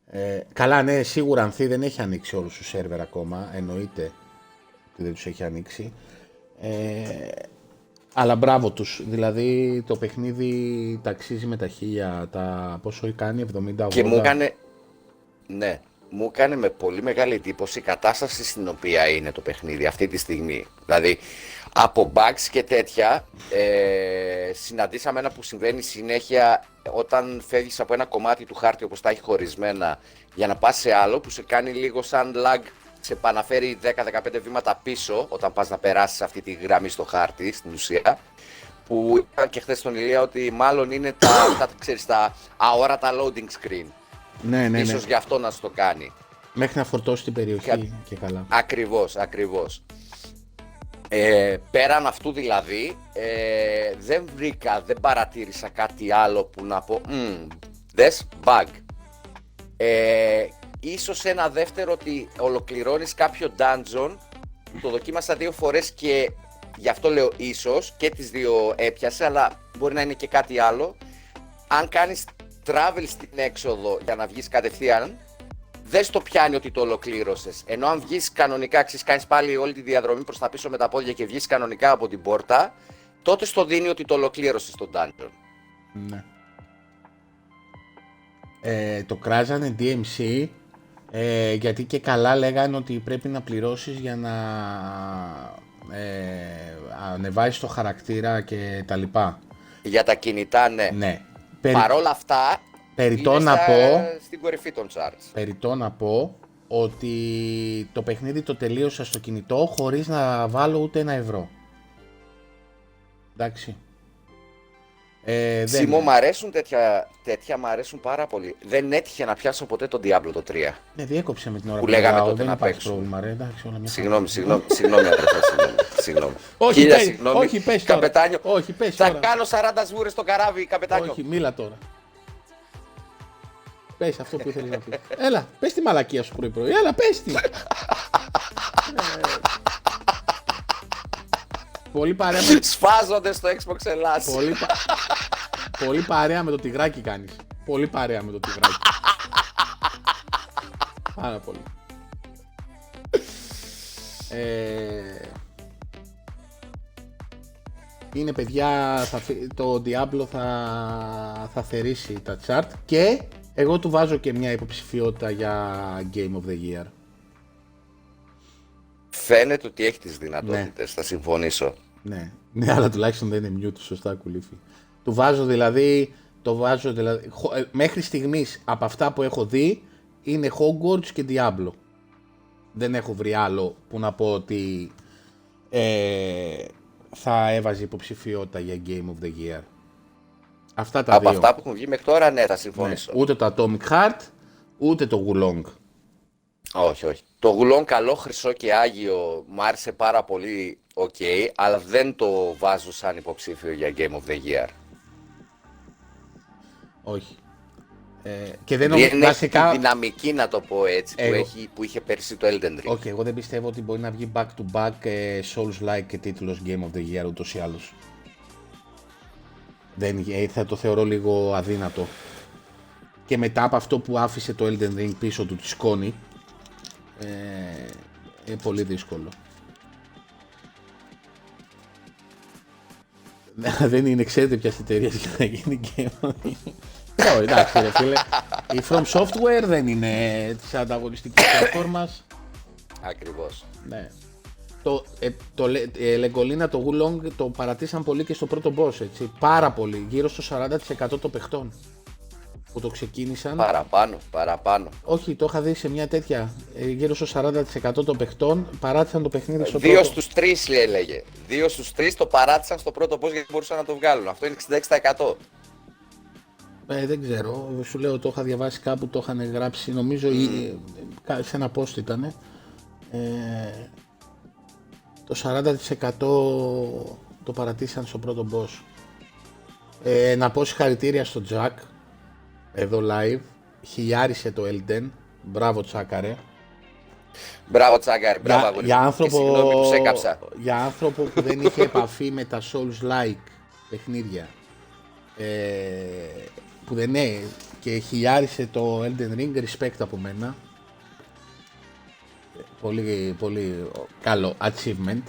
Ε, καλά, ναι, σίγουρα Ανθή δεν έχει ανοίξει όλους τους σερβερ ακόμα. Εννοείται ότι δεν τους έχει ανοίξει. Ε, αλλά μπράβο τους. Δηλαδή το παιχνίδι ταξίζει με τα χίλια. Τα, πόσο κάνει, 70-80. Και μου έκανε, ναι, μου έκανε με πολύ μεγάλη εντύπωση η κατάσταση στην οποία είναι το παιχνίδι αυτή τη στιγμή. Δηλαδή από bugs και τέτοια ε, συναντήσαμε ένα που συμβαίνει συνέχεια όταν φεύγεις από ένα κομμάτι του χάρτη όπως τα έχει χωρισμένα για να πας σε άλλο που σε κάνει λίγο σαν lag σε επαναφέρει 10-15 βήματα πίσω όταν πας να περάσεις αυτή τη γραμμή στο χάρτη στην ουσία που είπα και χθες στον Ηλία ότι μάλλον είναι τα, τα, ξέρεις, τα αόρατα loading screen. Ναι, ναι, ναι. Ίσως γι' αυτό να σου το κάνει. Μέχρι να φορτώσει την περιοχή και καλά. Ακριβώς, ακριβώς. Ε, πέραν αυτού δηλαδή, ε, δεν βρήκα, δεν παρατήρησα κάτι άλλο που να πω mm, Δες, bug. Ε, ίσως ένα δεύτερο ότι ολοκληρώνεις κάποιο dungeon, το δοκίμασα δύο φορές και γι' αυτό λέω ίσως και τις δύο έπιασε, αλλά μπορεί να είναι και κάτι άλλο. Αν κάνεις travel στην έξοδο για να βγεις κατευθείαν, δεν στο πιάνει ότι το ολοκλήρωσες. Ενώ αν βγεις κανονικά, ξέρεις, κάνεις πάλι όλη τη διαδρομή προς τα πίσω με τα πόδια και βγεις κανονικά από την πόρτα, τότε στο δίνει ότι το ολοκλήρωσες τον dungeon. Ναι. Ε, το κράζανε DMC ε, γιατί και καλά λέγανε ότι πρέπει να πληρώσεις για να ε, ανεβάσεις το χαρακτήρα και τα λοιπά. Για τα κινητά ναι. ναι. Παρ' όλα αυτά Περιτώ να πω, στην κορυφή των charts. Περιτώ να πω ότι το παιχνίδι το τελείωσα στο κινητό χωρίς να βάλω ούτε ένα ευρώ. Εντάξει. Ε, δεν... Σιμό, μ' αρέσουν τέτοια, τέτοια, μ' αρέσουν πάρα πολύ. Δεν έτυχε να πιάσω ποτέ τον Diablo το 3. Ναι, διέκοψε με την ώρα που, που λέγαμε τότε να παίξω. Πρόβλημα, ρε, εντάξει, όλα μια συγγνώμη, συγγνώμη, συγγνώμη, αδερφέ, συγγνώμη. Όχι, πες, συγγνώμη. όχι, πες τώρα. Καπετάνιο. Όχι, πες Θα κάνω 40 σβούρες στο καράβι, καπετάνιο. Όχι, μίλα τώρα. Πες αυτό που ήθελες να πεις. Έλα, πες τη μαλακία σου πρωί-πρωί. Έλα, πες τη. Πολύ παρέα με... Σφάζονται στο Xbox Ελλάς. Πολύ, πα... Πολύ παρέα με το τυγράκι κάνεις. Πολύ παρέα με το τυγράκι. Πάρα πολύ. Ε... Είναι παιδιά, θα... το Diablo θα... θα θερήσει τα chart και εγώ του βάζω και μια υποψηφιότητα για Game of the Year. Φαίνεται ότι έχει τις δυνατότητες, ναι. θα συμφωνήσω. Ναι. ναι, αλλά τουλάχιστον δεν είναι mute σωστά κουλήφι. Του βάζω δηλαδή, το βάζω δηλαδή, ε, μέχρι στιγμής από αυτά που έχω δει είναι Hogwarts και Diablo. Δεν έχω βρει άλλο που να πω ότι ε, θα έβαζε υποψηφιότητα για Game of the Year. Αυτά τα Από δύο. αυτά που έχουν βγει μέχρι τώρα, ναι, θα συμφωνήσω. Ναι. Ούτε το Atomic Heart, ούτε το Wo Long. Όχι, όχι. Το γουλόν καλό, χρυσό και άγιο μου άρεσε πάρα πολύ, οκ, okay, αλλά δεν το βάζω σαν υποψήφιο για Game of the Year. Όχι. Ε, και δεν νομίζω βασικά... δυναμική να το πω έτσι που, έχει, που είχε πέρσι το Elden Ring. Okay, εγώ δεν πιστεύω ότι μπορεί να βγει back to back ε, Souls-like και τίτλος Game of the Year ούτως ή άλλως. Δεν, ε, θα το θεωρώ λίγο αδύνατο. Και μετά από αυτό που άφησε το Elden Ring πίσω του τη σκόνη, ε, είναι πολύ δύσκολο. Δεν είναι, ξέρετε ποια εταιρεία για να γίνει Game Όχι, εντάξει ρε φίλε. Η From Software δεν είναι της ανταγωνιστικής πλατφόρμας. Ακριβώς. Ναι. Το, ε, το ε, Λεγκολίνα, το Wulong το παρατήσαν πολύ και στο πρώτο boss, έτσι. Πάρα πολύ, γύρω στο 40% των παιχτών που το ξεκίνησαν. Παραπάνω, παραπάνω. Όχι, το είχα δει σε μια τέτοια. Ε, γύρω στο 40% των παιχτών παράτησαν το παιχνίδι στο Δύο πρώτο. Δύο στους τρεις έλεγε. Δύο στους τρεις το παράτησαν στο πρώτο boss γιατί μπορούσαν να το βγάλουν. Αυτό είναι 66%. Ε, δεν ξέρω, σου λέω το είχα διαβάσει κάπου, το είχαν γράψει, νομίζω mm. σε ένα post ήταν. Ε, το 40% το παρατήσαν στο πρώτο boss. Ε, να πω συγχαρητήρια στο Jack, εδώ live, χιλιάρισε το Elden, μπράβο Τσάκαρε. Μπράβο Τσάκαρε, μπράβο για, για άνθρωπο, που Για άνθρωπο που δεν είχε επαφή με τα Souls-like παιχνίδια, ε, που δεν είναι και χιλιάρισε το Elden Ring, respect από μένα. Πολύ, πολύ καλό achievement.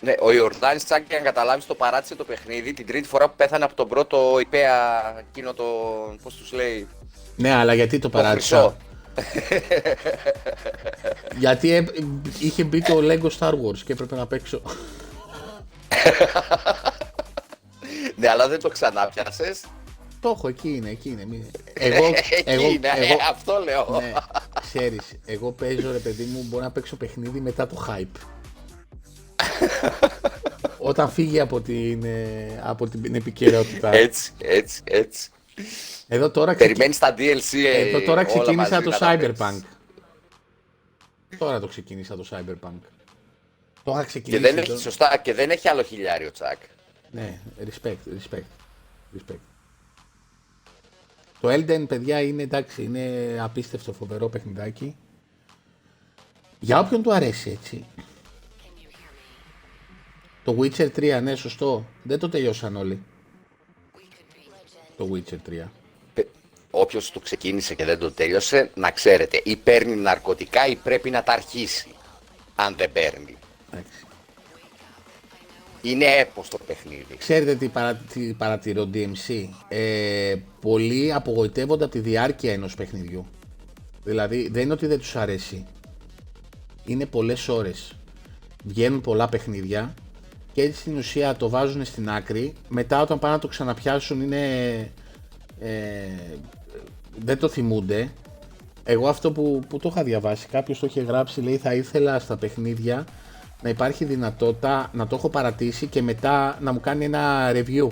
Ναι, ο Ιορδάνης Τσάκη, αν καταλάβεις, το παράτησε το παιχνίδι την τρίτη φορά που πέθανε από τον πρώτο υπέα, εκείνο το, πώς τους λέει... Ναι, αλλά γιατί το παράτησε. γιατί είχε μπει το Lego Star Wars και έπρεπε να παίξω. ναι, αλλά δεν το ξανά πιάσες. Το έχω, εκεί είναι, εκεί είναι. Εγώ, εγώ, είναι, εγώ, αυτό λέω. Ναι, ξέρεις, εγώ παίζω ρε παιδί μου, μπορώ να παίξω παιχνίδι μετά το hype. Όταν φύγει από την, ε, από την επικαιρότητα. Έτσι, έτσι, έτσι. Εδώ τώρα Περιμένεις τα DLC ε, Εδώ τώρα ξεκίνησα το Cyberpunk. Τώρα το ξεκίνησα το Cyberpunk. Το είχα ξεκινήσει. Και δεν έχει, σωστά, και δεν έχει άλλο χιλιάριο τσακ. Ναι, respect, respect, respect. Το Elden, παιδιά, είναι εντάξει, είναι απίστευτο φοβερό παιχνιδάκι. Για όποιον του αρέσει, έτσι. Το Witcher 3, ναι, σωστό. Δεν το τελειώσαν όλοι. Το Witcher 3. Όποιος το ξεκίνησε και δεν το τέλειωσε, να ξέρετε, ή παίρνει ναρκωτικά ή πρέπει να τα αρχίσει. Αν δεν παίρνει. Εντάξει. Είναι έπος το παιχνίδι. Ξέρετε τι, παρα, τι παρατηρώ DMC. Ε, πολλοί απογοητεύονται από τη διάρκεια ενός παιχνιδιού. Δηλαδή δεν είναι ότι δεν τους αρέσει. Είναι πολλές ώρες. Βγαίνουν πολλά παιχνίδια και έτσι στην ουσία το βάζουν στην άκρη. Μετά όταν πάνε να το ξαναπιάσουν είναι... Ε, δεν το θυμούνται. Εγώ αυτό που, που το είχα διαβάσει, κάποιος το είχε γράψει, λέει θα ήθελα στα παιχνίδια να υπάρχει δυνατότητα να το έχω παρατήσει και μετά να μου κάνει ένα review.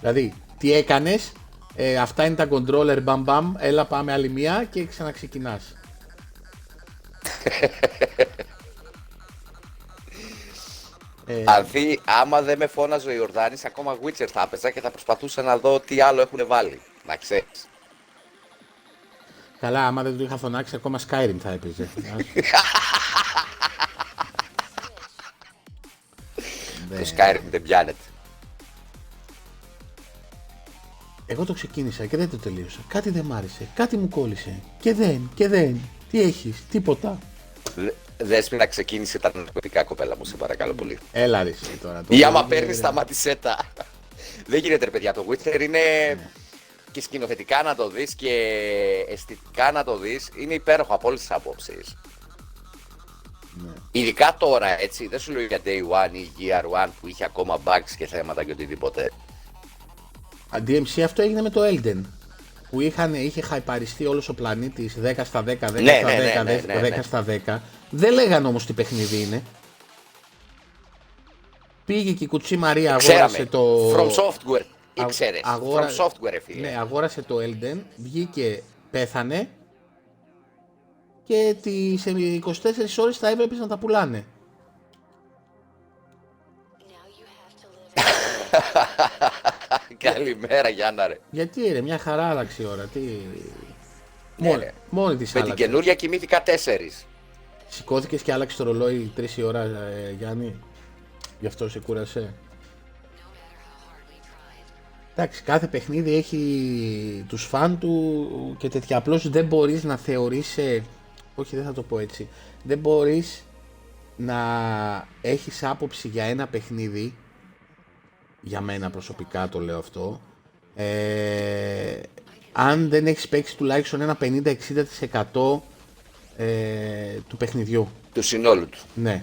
Δηλαδή, τι έκανες, ε, αυτά είναι τα controller, μπαμ μπαμ, έλα πάμε άλλη μία και ξαναξεκινάς. Ε... Δηλαδή, άμα δεν με φώναζε ο Ιορδάνης, ακόμα Witcher θα έπαιζα και θα προσπαθούσα να δω τι άλλο έχουν βάλει. Να ξέρεις. Καλά, άμα δεν του είχα φωνάξει, ακόμα Skyrim θα έπαιζε. Το Skyrim δεν πιάνεται. Εγώ το ξεκίνησα και δεν το τελείωσα. Κάτι δεν μ' άρεσε. Κάτι μου κόλλησε. Και δεν, και δεν. Τι έχεις, τίποτα. Δέσποινα ξεκίνησε τα ναρκωτικά κοπέλα μου, σε παρακαλώ πολύ. Έλα ρε τώρα. Ή άμα παίρνεις, σταμάτησέ τα. Δεν γίνεται ρε παιδιά, το Witcher είναι και σκηνοθετικά να το δεις και αισθητικά να το δεις, είναι υπέροχο από όλες τις απόψεις. Ναι. Ειδικά τώρα, έτσι, δεν σου λέω για Day One ή Year One που είχε ακόμα bugs και θέματα και οτιδήποτε. DMC αυτό έγινε με το Elden που είχαν, είχε χαϊπαριστεί όλος ο πλανήτης 10 στα 10, 10 στα 10, 10 ναι, ναι, στα 10. Δεν λέγανε όμως τι παιχνίδι είναι. Πήγε και η Κουτσή Μαρία αγόρασε το... From Software, ήξερες. Αγόρα... From Software, φίλε. Ναι, αγόρασε το Elden, βγήκε, πέθανε και τις 24 ώρες θα έβλεπες να τα πουλάνε. Καλημέρα Γιάννα ρε. Γιατί ρε, μια χαρά άλλαξε η ώρα. Τι... Ναι, μόνη, ρε. μόνη της Με την άλλαξε. καινούρια κοιμήθηκα 4. Σηκώθηκες και άλλαξε το ρολόι 3 η ώρα, ε, Γιάννη; Γι' αυτό σε κούρασε; Εντάξει, κάθε παιχνίδι έχει τους φαν του και τέτοια. Απλώς δεν μπορείς να θεωρείς... ε, Όχι, δεν θα το πω έτσι. Δεν μπορείς να έχεις άποψη για ένα παιχνίδι για μένα προσωπικά το λέω αυτό ε, αν δεν έχεις παίξει τουλάχιστον ένα 50-60% ε, του παιχνιδιού Του συνόλου του. ναι.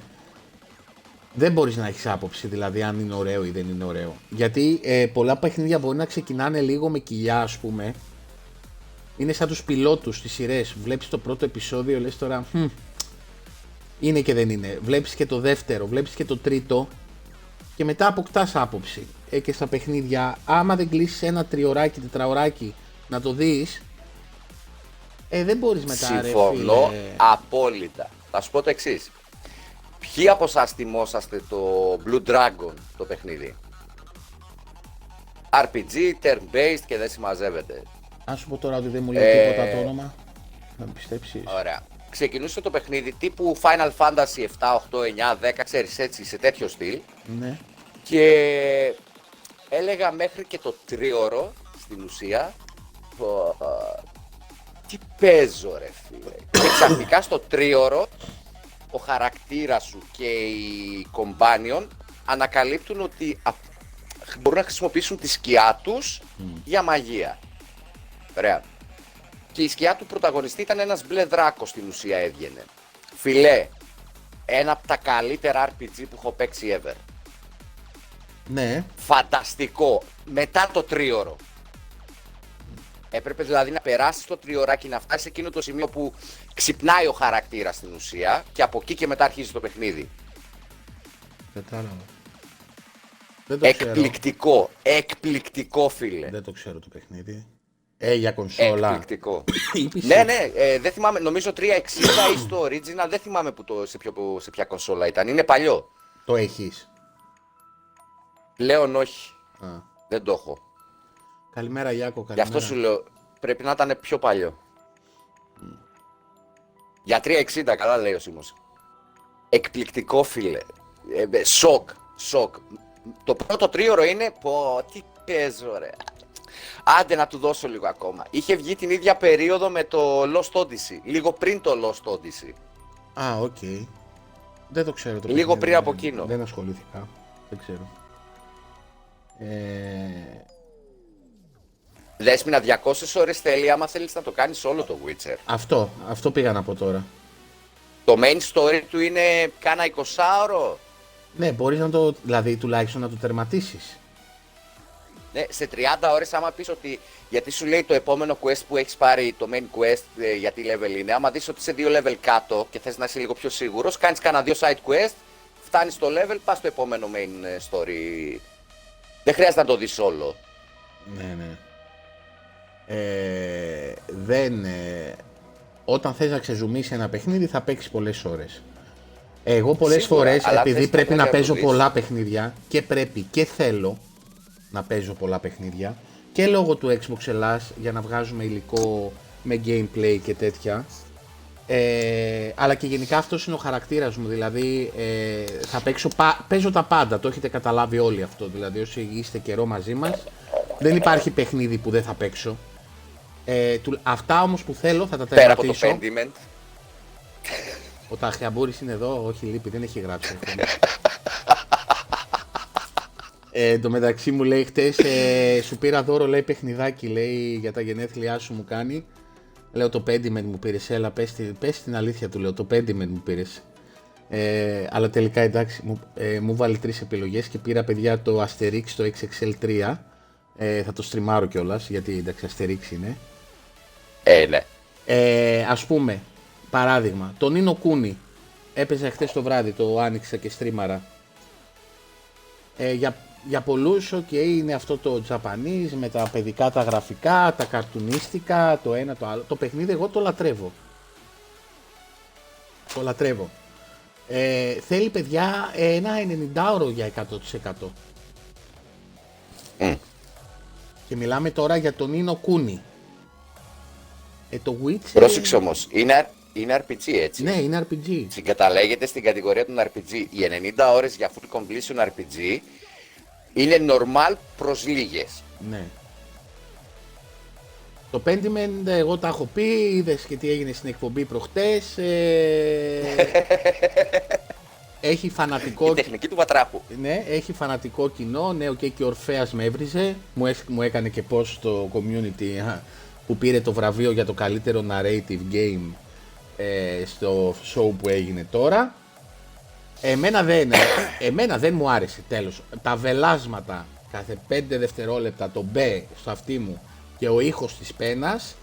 Δεν μπορείς να έχεις άποψη, δηλαδή αν είναι ωραίο ή δεν είναι ωραίο. Γιατί ε, πολλά παιχνίδια μπορεί να ξεκινάνε λίγο με κοιλιά, ας πούμε. Είναι σαν τους πιλότους στις σειρές. Βλέπεις το πρώτο επεισόδιο, λες τώρα, «Χμ, είναι και δεν είναι. Βλέπεις και το δεύτερο, βλέπεις και το τρίτο και μετά αποκτάς άποψη. Ε, και στα παιχνίδια, άμα δεν κλείσεις ένα τριωράκι, τετραωράκι να το δεις, ε, δεν μπορείς μετά ρε Συμφωνώ φίλε. απόλυτα. Θα σου πω το εξής. Ποιοι από εσάς θυμόσαστε το Blue Dragon το παιχνίδι; RPG, turn-based και δεν συμμαζεύεται. Αν σου πω τώρα ότι δεν μου λέει Ε, τίποτα το όνομα, να με πιστέψεις. Ωραία. Ξεκινούσε το παιχνίδι τύπου Final Fantasy 7, 8, 9, 10, ξέρεις έτσι, σε τέτοιο στυλ. Ναι. Και έλεγα μέχρι και το τρίωρο στην ουσία. Πω, α, Τι παίζω ρε φίλε. Και ξαφνικά στο τρίωρο ο χαρακτήρας σου και οι companion ανακαλύπτουν ότι α- μπορούν να χρησιμοποιήσουν τη σκιά τους για μαγεία. Ωραία. Και η σκιά του πρωταγωνιστή ήταν ένας μπλε δράκος στην ουσία έβγαινε. Φιλέ, ένα από τα καλύτερα RPG που έχω παίξει ever. Ναι. Φανταστικό. Μετά το τρίωρο. Έπρεπε δηλαδή να περάσει το τριωράκι, να φτάσει σε εκείνο το σημείο που ξυπνάει ο χαρακτήρας στην ουσία και από εκεί και μετά αρχίζει το παιχνίδι. Κατάλαβα. Δεν το ξέρω. Εκπληκτικό. Εκπληκτικό, φίλε. Δεν το ξέρω το παιχνίδι. Ε, για κονσόλα. Εκπληκτικό. Ή PC. ναι, ναι, ε, δεν θυμάμαι, νομίζω 360 ή στο original, δεν θυμάμαι που το, σε, ποιο, σε ποια κονσόλα ήταν. Είναι παλιό. Το έχεις. Πλέον όχι. Α. Δεν το έχω. Καλημέρα Γιάκο, Γι' καλημέρα. αυτό σου λέω, πρέπει να ήταν πιο παλιό. Για 360, καλά λέει ο Σίμος. Εκπληκτικό φίλε. Ε, ε, σοκ, σοκ. Το πρώτο τρίωρο είναι, πω, τι παίζω ρε. Άντε να του δώσω λίγο ακόμα. Είχε βγει την ίδια περίοδο με το Lost Odyssey. Λίγο πριν το Lost Odyssey. Α, οκ. Δεν το ξέρω το Λίγο παιχνίδι, πριν από δεν- εκείνο. Δεν ασχολήθηκα. Δεν ξέρω. Ε, Δέσποινα 200 ώρες θέλει άμα θέλεις να το κάνεις όλο το Witcher. αυτό, αυτό πήγα να πω τώρα. Το main story του είναι κάνα 20ωρο. Ναι, μπορείς να το, δηλαδή τουλάχιστον να το τερματίσεις. Ναι, σε 30 ώρες άμα πεις ότι, γιατί σου λέει το επόμενο quest που έχεις πάρει, το main quest, ε, γιατί level είναι, άμα δεις ότι είσαι δύο level κάτω και θες να είσαι λίγο πιο σίγουρος, κάνεις κανένα δύο side quest, φτάνεις στο level, πας στο επόμενο main ε, story. Δεν χρειάζεται να το δεις όλο. Ναι, ναι. Ε, δεν, ε, όταν θες να ξεζουμίσει ένα παιχνίδι θα παίξεις πολλές ώρες. Εγώ πολλές Σίγουρα, φορές, αλλά επειδή θες πρέπει να να το παίζω δεις. πολλά παιχνίδια και πρέπει και θέλω να παίζω πολλά παιχνίδια και λόγω του Xbox Ελλάς για να βγάζουμε υλικό με gameplay και τέτοια ε, αλλά και γενικά αυτός είναι ο χαρακτήρας μου, δηλαδή ε, θα παίξω, πα- παίζω τα πάντα, το έχετε καταλάβει όλοι αυτό, δηλαδή όσοι είστε καιρό μαζί μας, δεν υπάρχει παιχνίδι που δεν θα παίξω. Ε, του- αυτά όμως που θέλω θα τα Πέρα από το τερματίσω. Pentiment. Ο Ταχιαμπούρης είναι εδώ, όχι λείπει, δεν έχει γράψει αυτό. Ε, εν τω μεταξύ μου λέει χτες, ε, σου πήρα δώρο λέει παιχνιδάκι λέει για τα γενέθλιά σου μου κάνει. Λέω το Pentiment μου πήρες, έλα πες, τη- πες την αλήθεια του λέω, το Pentiment μου πήρες. Ε, αλλά τελικά εντάξει, μου, ε, μου βγάλει τρεις επιλογές και πήρα παιδιά το Asterix το XXL3. Ε, θα το stream-άρω κιόλας γιατί εντάξει Asterix είναι. Ε, ναι. Ε, ας πούμε, παράδειγμα, το Ni no Kuni έπαιζε χτες το βράδυ, το άνοιξα και stream-αρα. Ε, για, για πολλούς, οκ, είναι αυτό το Japanese με τα παιδικά τα γραφικά, τα καρτουνίστικα, το ένα το άλλο. Το παιχνίδι εγώ το λατρεύω. το λατρεύω. Ε, θέλει παιδιά ένα 90ωρο για 100%. Mm. Και μιλάμε τώρα για τον Νίνο Κούνι. Ε, το Witcher... Πρόσεξε όμως, είναι, είναι RPG έτσι. Ναι, είναι RPG. Συγκαταλέγεται στην κατηγορία των RPG. Οι 90 ώρες για full completion RPG είναι normal προς λίγες. Ναι. Το Pentiment εγώ τα έχω πει, είδες και τι έγινε στην εκπομπή προχτές. Ε... έχει φανατικό... Η τεχνική του Βατράχου. Ναι, έχει φανατικό κοινό. Ναι, okay, και ο Ορφέας με έβριζε. Μου, μου έκανε και post στο community που πήρε το βραβείο για το καλύτερο narrative game ε, στο show που έγινε τώρα. Εμένα δεν, εμένα δεν μου άρεσε τέλος. Τα βελάσματα κάθε 5 δευτερόλεπτα, το μπε στο αυτί μου και ο ήχος της πένας.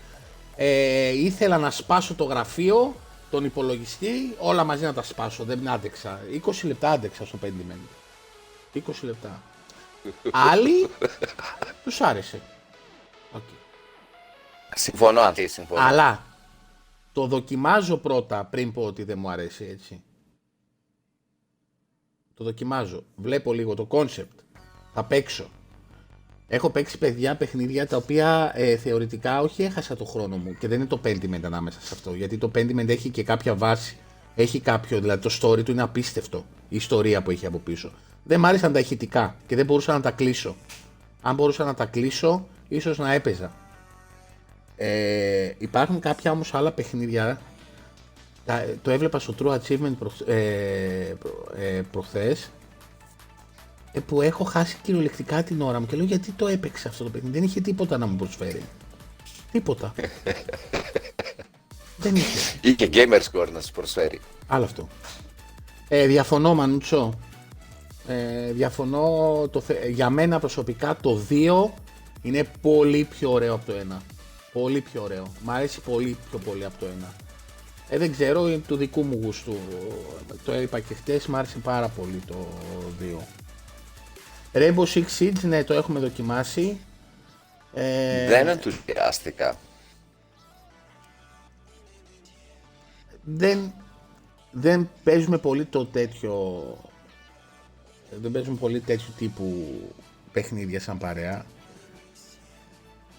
Ε, ήθελα να σπάσω το γραφείο, τον υπολογιστή, όλα μαζί να τα σπάσω. Δεν άντεξα. 20 λεπτά άντεξα στο 5 20 λεπτά. Άλλοι τους άρεσε. Okay. Συμφωνώ, Ανθή, συμφωνώ. Αλλά το δοκιμάζω πρώτα πριν πω ότι δεν μου αρέσει έτσι. Το δοκιμάζω. Βλέπω λίγο το concept. Θα παίξω. Έχω παίξει παιδιά παιχνίδια τα οποία ε, θεωρητικά όχι έχασα το χρόνο μου και δεν είναι το Pentiment ανάμεσα σε αυτό. Γιατί το Pentiment έχει και κάποια βάση. Έχει κάποιο, δηλαδή το story του είναι απίστευτο. Η ιστορία που έχει από πίσω. Δεν μ' άρεσαν τα ηχητικά και δεν μπορούσα να τα κλείσω. Αν μπορούσα να τα κλείσω, ίσως να έπαιζα. Ε, υπάρχουν κάποια όμως άλλα παιχνίδια το έβλεπα στο True Achievement προ, ε, ε, προχθές ε, που έχω χάσει κυριολεκτικά την ώρα μου και λέω γιατί το έπαιξε αυτό το παιχνίδι; Δεν είχε τίποτα να μου προσφέρει. Τίποτα. Δεν είχε. Ή και gamer score να σου προσφέρει. Άλλο αυτό. Ε, διαφωνώ Μανούτσο. Ε, διαφωνώ το, για μένα προσωπικά το 2 είναι πολύ πιο ωραίο από το 1. Πολύ πιο ωραίο. Μ' αρέσει πολύ πιο πολύ από το 1. Ε, δεν ξέρω, είναι του δικού μου γούστου. Το είπα και χτες, μου άρεσε πάρα πολύ το 2. Rainbow Six Siege, ναι, το έχουμε δοκιμάσει. Ε... Δεν ενθουσιάστηκα. Δεν, δεν παίζουμε πολύ το τέτοιο... Δεν παίζουμε πολύ τέτοιο τύπου παιχνίδια σαν παρέα.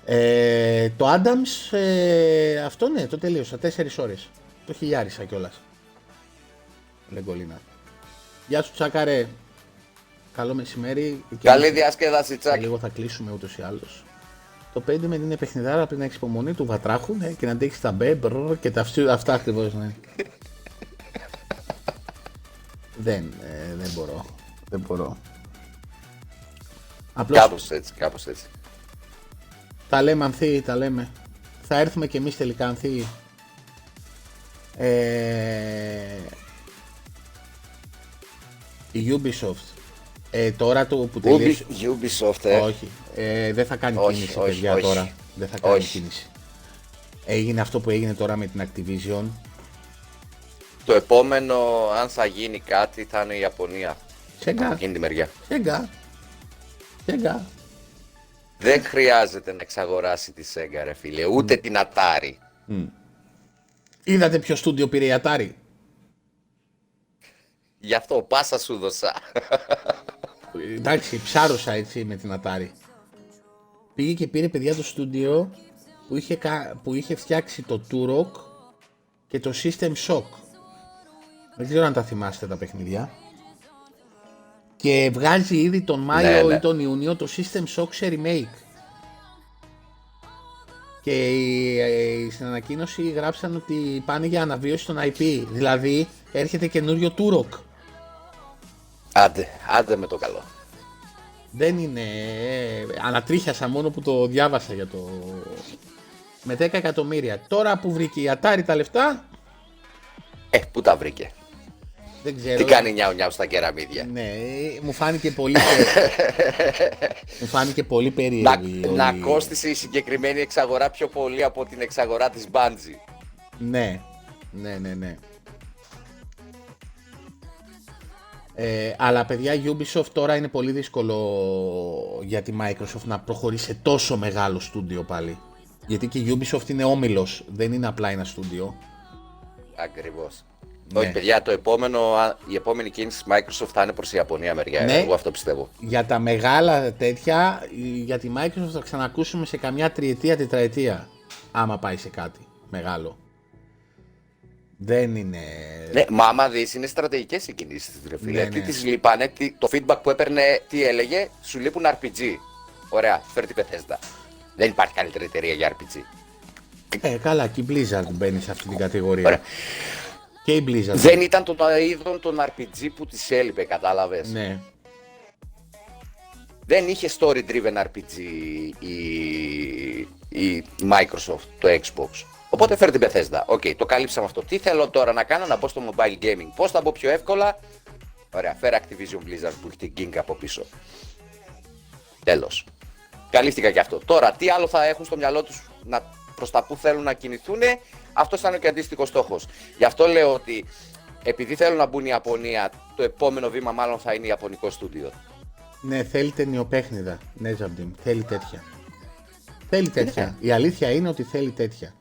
Ε, το Adams, ε, αυτό ναι, το τελείωσα, 4 ώρες. Το χιλιάρισα κιόλας. Λεγκολίνα. Γεια σου Τσάκαρε. Καλό μεσημέρι. Καλή διασκέδαση Τσάκ. Λίγο θα κλείσουμε ούτως ή άλλως. Το 5 με είναι παιχνιδάρα πριν να έχεις υπομονή του βατράχου ναι, και να αντέξει τα μπε και τα αυτοί, αυτά ακριβώς. Ναι. δεν, ε, δεν μπορώ. Δεν μπορώ. Απλώς... Κάπως έτσι, κάπως έτσι. Τα λέμε Ανθή, τα λέμε. Θα έρθουμε κι εμείς τελικά Ανθή ε, η Ubisoft ε, τώρα το που τελείωσε... Ubisoft, ε. Όχι, ε, δεν θα κάνει όχι, κίνηση όχι, παιδιά όχι. τώρα. Δεν θα κάνει κίνηση. Έγινε αυτό που έγινε τώρα με την Activision. Το επόμενο, αν θα γίνει κάτι, θα είναι η Ιαπωνία. Σέγγα. Από εκείνη τη μεριά. Σέγγα. Σέγγα. Δεν χρειάζεται να εξαγοράσει τη Sega, ρε φίλε, ούτε mm. την Atari. Mm. Είδατε ποιο στούντιο πήρε η Atari; Γι' αυτό πάσα σου δώσα. Εντάξει, ψάρωσα έτσι με την Atari. Πήγε και πήρε παιδιά το στούντιο που είχε, που είχε φτιάξει το Turok και το System Shock. Δεν ξέρω αν τα θυμάστε τα παιχνίδια. Και βγάζει ήδη τον Μάιο ναι, ναι. ή τον Ιούνιο το System Shock σε remake. Και ε, στην ανακοίνωση γράψαν ότι πάνε για αναβίωση των IP. Δηλαδή έρχεται καινούριο Turok. Άντε, άντε με το καλό. Δεν είναι. Ε, ανατρίχιασα μόνο που το διάβασα για το. Με 10 εκατομμύρια. Τώρα που βρήκε η Atari τα λεφτά. Ε, πού τα βρήκε; Δεν ξέρω. Τι κάνει νιάου νιάου στα κεραμίδια. Ναι, μου φάνηκε πολύ, μου φάνηκε πολύ περίεργο. Να, να κόστησε η συγκεκριμένη εξαγορά πιο πολύ από την εξαγορά της Bungie. Ναι, ναι, ναι, ναι. Ε, αλλά παιδιά Ubisoft τώρα είναι πολύ δύσκολο για τη Microsoft να προχωρήσει σε τόσο μεγάλο στούντιο πάλι. Γιατί και η Ubisoft είναι όμιλος, δεν είναι απλά ένα στούντιο. Ακριβώς. Ναι. Όχι, παιδιά, το επόμενο, η επόμενη κίνηση της Microsoft θα είναι προς η Ιαπωνία μεριά. Ναι. Εγώ αυτό πιστεύω. Για τα μεγάλα τέτοια, για τη Microsoft θα ξανακούσουμε σε καμιά τριετία, τετραετία. Άμα πάει σε κάτι μεγάλο. Δεν είναι. Ναι, μα άμα δεις, είναι στρατηγικές οι κινήσεις τη φίλε. Ναι, τι ναι. τις λείπανε, το feedback που έπαιρνε, τι έλεγε, σου λείπουν RPG. Ωραία, φέρει την Bethesda. Δεν υπάρχει καλύτερη εταιρεία για RPG. Ε, καλά, και η Blizzard μπαίνει σε αυτή την κατηγορία. Ωραία. Και η Blizzard. Δεν ήταν το είδο των RPG που της έλειπε, κατάλαβες; Ναι. Δεν είχε story driven RPG η, η Microsoft, το Xbox. Οπότε φέρε την Bethesda. Οκ, okay, το κάλυψαμε αυτό. Τι θέλω τώρα να κάνω, να μπω στο mobile gaming. Πώς θα μπω πιο εύκολα; Ωραία, φέρε Activision Blizzard που έχει την King από πίσω. Τέλος. Καλύφθηκα και αυτό. Τώρα, τι άλλο θα έχουν στο μυαλό τους να προς τα που θέλουν να κινηθούν, αυτός θα είναι και αντίστοιχος στόχος. Γι' αυτό λέω ότι επειδή θέλουν να μπουν η Ιαπωνία, το επόμενο βήμα μάλλον θα είναι Ιαπωνικό στούντιο. Ναι, θέλει ταινιοπέχνιδα. Ναι, Ζαμπτιμ, θέλει τέτοια. Θέλει τέτοια. Η αλήθεια είναι ότι θέλει τέτοια.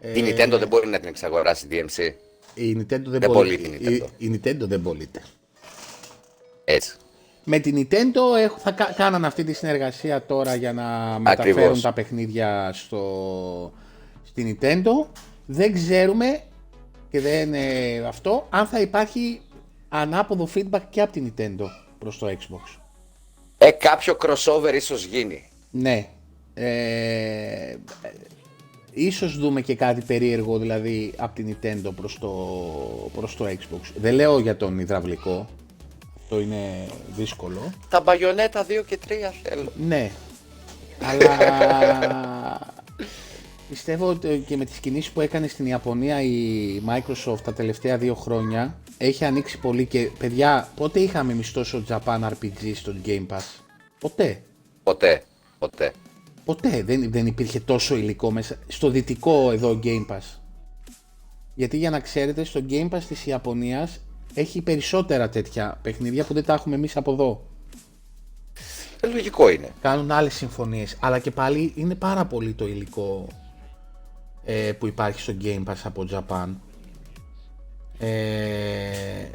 Η Nintendo δεν μπορεί να την εξαγοράσει DMC. Η Nintendo δεν, δεν μπορεί. Η, η Nintendo δεν πωλείται. Έτσι. Με την Nintendo θα κάνανε αυτή τη συνεργασία τώρα για να μεταφέρουν τα παιχνίδια στο, στη Nintendo. Δεν ξέρουμε και δεν είναι αυτό αν θα υπάρχει ανάποδο feedback και από την Nintendo προς το Xbox. Ε, κάποιο crossover ίσως γίνει. Ναι. Ε, ίσως δούμε και κάτι περίεργο δηλαδή από την Nintendo προς το, προς το Xbox. Δεν λέω για τον υδραυλικό, αυτό είναι δύσκολο. Τα μπαγιονέτα 2 και 3 θέλω. Ναι, αλλά πιστεύω ότι και με τις κινήσεις που έκανε στην Ιαπωνία η Microsoft τα τελευταία δύο χρόνια έχει ανοίξει πολύ και παιδιά πότε είχαμε εμείς τόσο Japan RPG στο Game Pass; Ποτέ. Ποτέ. Ποτέ. Ποτέ δεν, δεν υπήρχε τόσο υλικό μέσα στο δυτικό εδώ Game Pass. Γιατί για να ξέρετε στο Game Pass της Ιαπωνίας έχει περισσότερα τέτοια παιχνίδια που δεν τα έχουμε εμείς από εδώ. Ε, λογικό είναι. Κάνουν άλλες συμφωνίες, αλλά και πάλι είναι πάρα πολύ το υλικό ε, που υπάρχει στο Game Pass από Japan. Ε,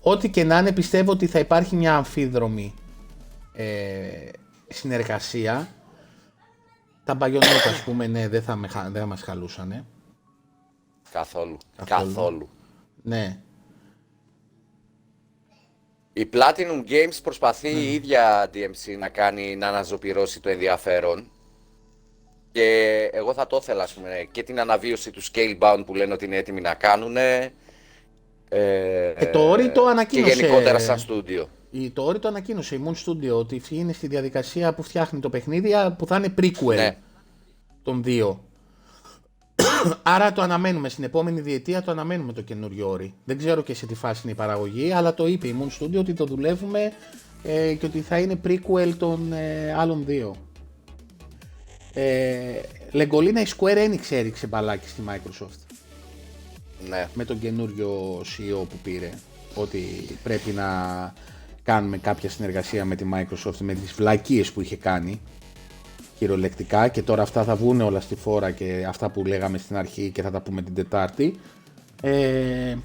ό,τι και να είναι πιστεύω ότι θα υπάρχει μια αμφίδρομη ε, συνεργασία. Τα μπαγιονέτα, ας πούμε, ναι, δεν θα, με, δεν θα μας χαλούσανε. Καθόλου. Καθόλου. Ναι. Η Platinum Games προσπαθεί η ίδια DMC να κάνει, να αναζωπηρώσει το ενδιαφέρον. Και εγώ θα το ήθελα, ας πούμε, και την αναβίωση του Scalebound που λένε ότι είναι έτοιμοι να κάνουν. Ε, ε, το όρι το ανακοίνωσε. Και γενικότερα σαν στούντιο. Το όρι το ανακοίνωσε η Moon Studio ότι είναι στη διαδικασία που φτιάχνει το παιχνίδι που θα είναι prequel ναι. των δύο. Άρα το αναμένουμε στην επόμενη διετία, το αναμένουμε το καινούριο όρι. Δεν ξέρω και σε τι φάση είναι η παραγωγή, αλλά το είπε η Moon Studio ότι το δουλεύουμε ε, και ότι θα είναι prequel των ε, άλλων δύο. Ε, Λεγκολίνα η Square Enix έριξε μπαλάκι στη Microsoft. Ναι. Με τον καινούριο CEO που πήρε. Ότι πρέπει να κάνουμε κάποια συνεργασία με τη Microsoft με τις βλακίες που είχε κάνει κυριολεκτικά και τώρα αυτά θα βγουν όλα στη φόρα και αυτά που λέγαμε στην αρχή και θα τα πούμε την Τετάρτη. Ε,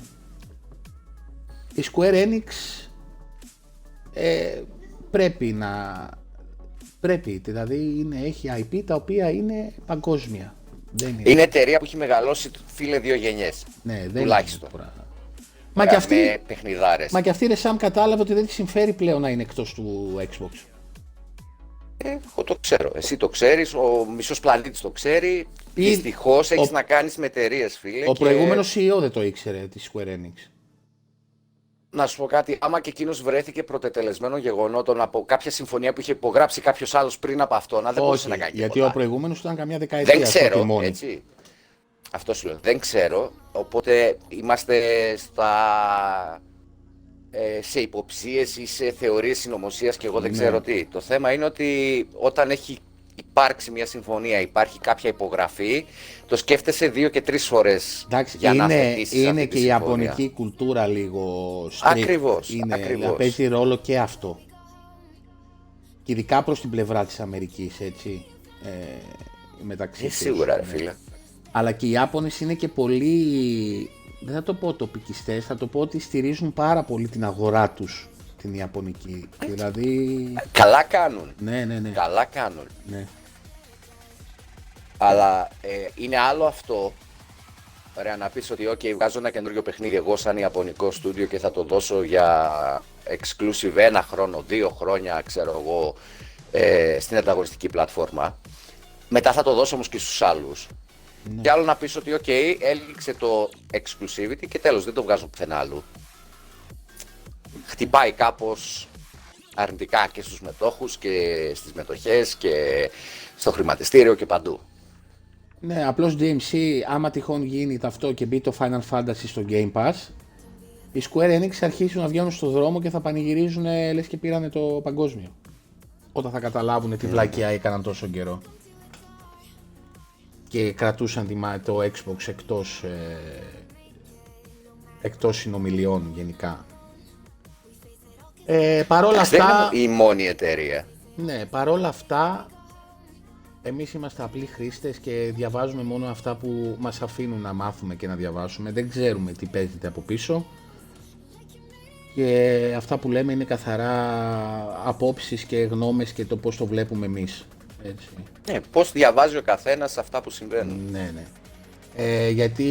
η Square Enix ε, πρέπει να πρέπει, δηλαδή είναι, έχει IP τα οποία είναι παγκόσμια. Δεν είναι. είναι εταιρεία που έχει μεγαλώσει φίλε δύο γενιές. Ναι, δεν τουλάχιστον. Είναι Μα και, αυτή, μα και αυτή ρε Σαμ κατάλαβε ότι δεν τη συμφέρει πλέον να είναι εκτός του Xbox. Ε, εγώ το ξέρω. Εσύ το ξέρεις, ο μισός πλανήτης το ξέρει. Ή... Δυστυχώς έχεις να κάνεις με εταιρείες, φίλε. Ο και... προηγούμενος CEO δεν το ήξερε τη Square Enix. Να σου πω κάτι, άμα και εκείνος βρέθηκε πρωτετελεσμένο γεγονότων από κάποια συμφωνία που είχε υπογράψει κάποιος άλλος πριν από αυτό, να δεν μπορούσε να κάνει. Γιατί ο προηγούμενος ήταν καμιά δεκαετία. Δεν ξέρω. Έτσι. Αυτό σου λέω. Δεν ξέρω. Οπότε είμαστε στα ε, σε υποψίες ή σε θεωρίες συνωμοσίας και εγώ δεν ναι. ξέρω τι. Το θέμα είναι ότι όταν έχει υπάρξει μια συμφωνία, υπάρχει κάποια υπογραφή, το σκέφτεσαι δύο και τρεις φορές Εντάξει, για είναι, να θετήσεις Είναι και η ιαπωνική κουλτούρα λίγο strict. Ακριβώς, είναι, ακριβώς. Παίζει ρόλο και αυτό. Και ειδικά προς την πλευρά της Αμερικής, έτσι. Ε, μεταξύ ε, σίγουρα, ρε ναι. φίλε. Αλλά και οι Ιάπωνες είναι και πολύ δεν θα το πω τοπικιστές, θα το πω ότι στηρίζουν πάρα πολύ την αγορά τους την Ιαπωνική. Δηλαδή... Καλά κάνουν. Ναι, ναι, ναι. Καλά κάνουν. Ναι. Αλλά ε, είναι άλλο αυτό. Ωραία, να πεις ότι ok, βγάζω ένα καινούριο παιχνίδι εγώ σαν Ιαπωνικό στούντιο και θα το δώσω για exclusive ένα χρόνο, δύο χρόνια, ξέρω εγώ, ε, στην ανταγωνιστική πλατφόρμα. Μετά θα το δώσω όμως και στους άλλους. Ναι. Και άλλο να πεις ότι ok, έληξε το exclusivity και τέλος δεν το βγάζω πουθενά άλλου. Χτυπάει κάπως αρνητικά και στους μετόχους και στις μετοχές και στο χρηματιστήριο και παντού. Ναι, απλώς DMC, άμα τυχόν γίνει αυτό και μπει το Final Fantasy στο Game Pass, οι Square Enix αρχίσουν να βγαίνουν στο δρόμο και θα πανηγυρίζουν λες και πήρανε το παγκόσμιο. Όταν θα καταλάβουν τι ναι. βλακιά έκαναν τόσο καιρό. Και κρατούσαν το Xbox εκτός, ε, εκτός συνομιλιών γενικά. Ε, παρόλα αυτά... η μόνη εταιρεία. Ναι, παρόλα αυτά εμείς είμαστε απλοί χρήστες και διαβάζουμε μόνο αυτά που μας αφήνουν να μάθουμε και να διαβάσουμε. Δεν ξέρουμε τι παίζεται από πίσω. Και αυτά που λέμε είναι καθαρά απόψεις και γνώμες και το πώς το βλέπουμε εμείς. Έτσι. Ναι, πώς διαβάζει ο καθένας αυτά που συμβαίνουν. Ναι, ναι. Ε, γιατί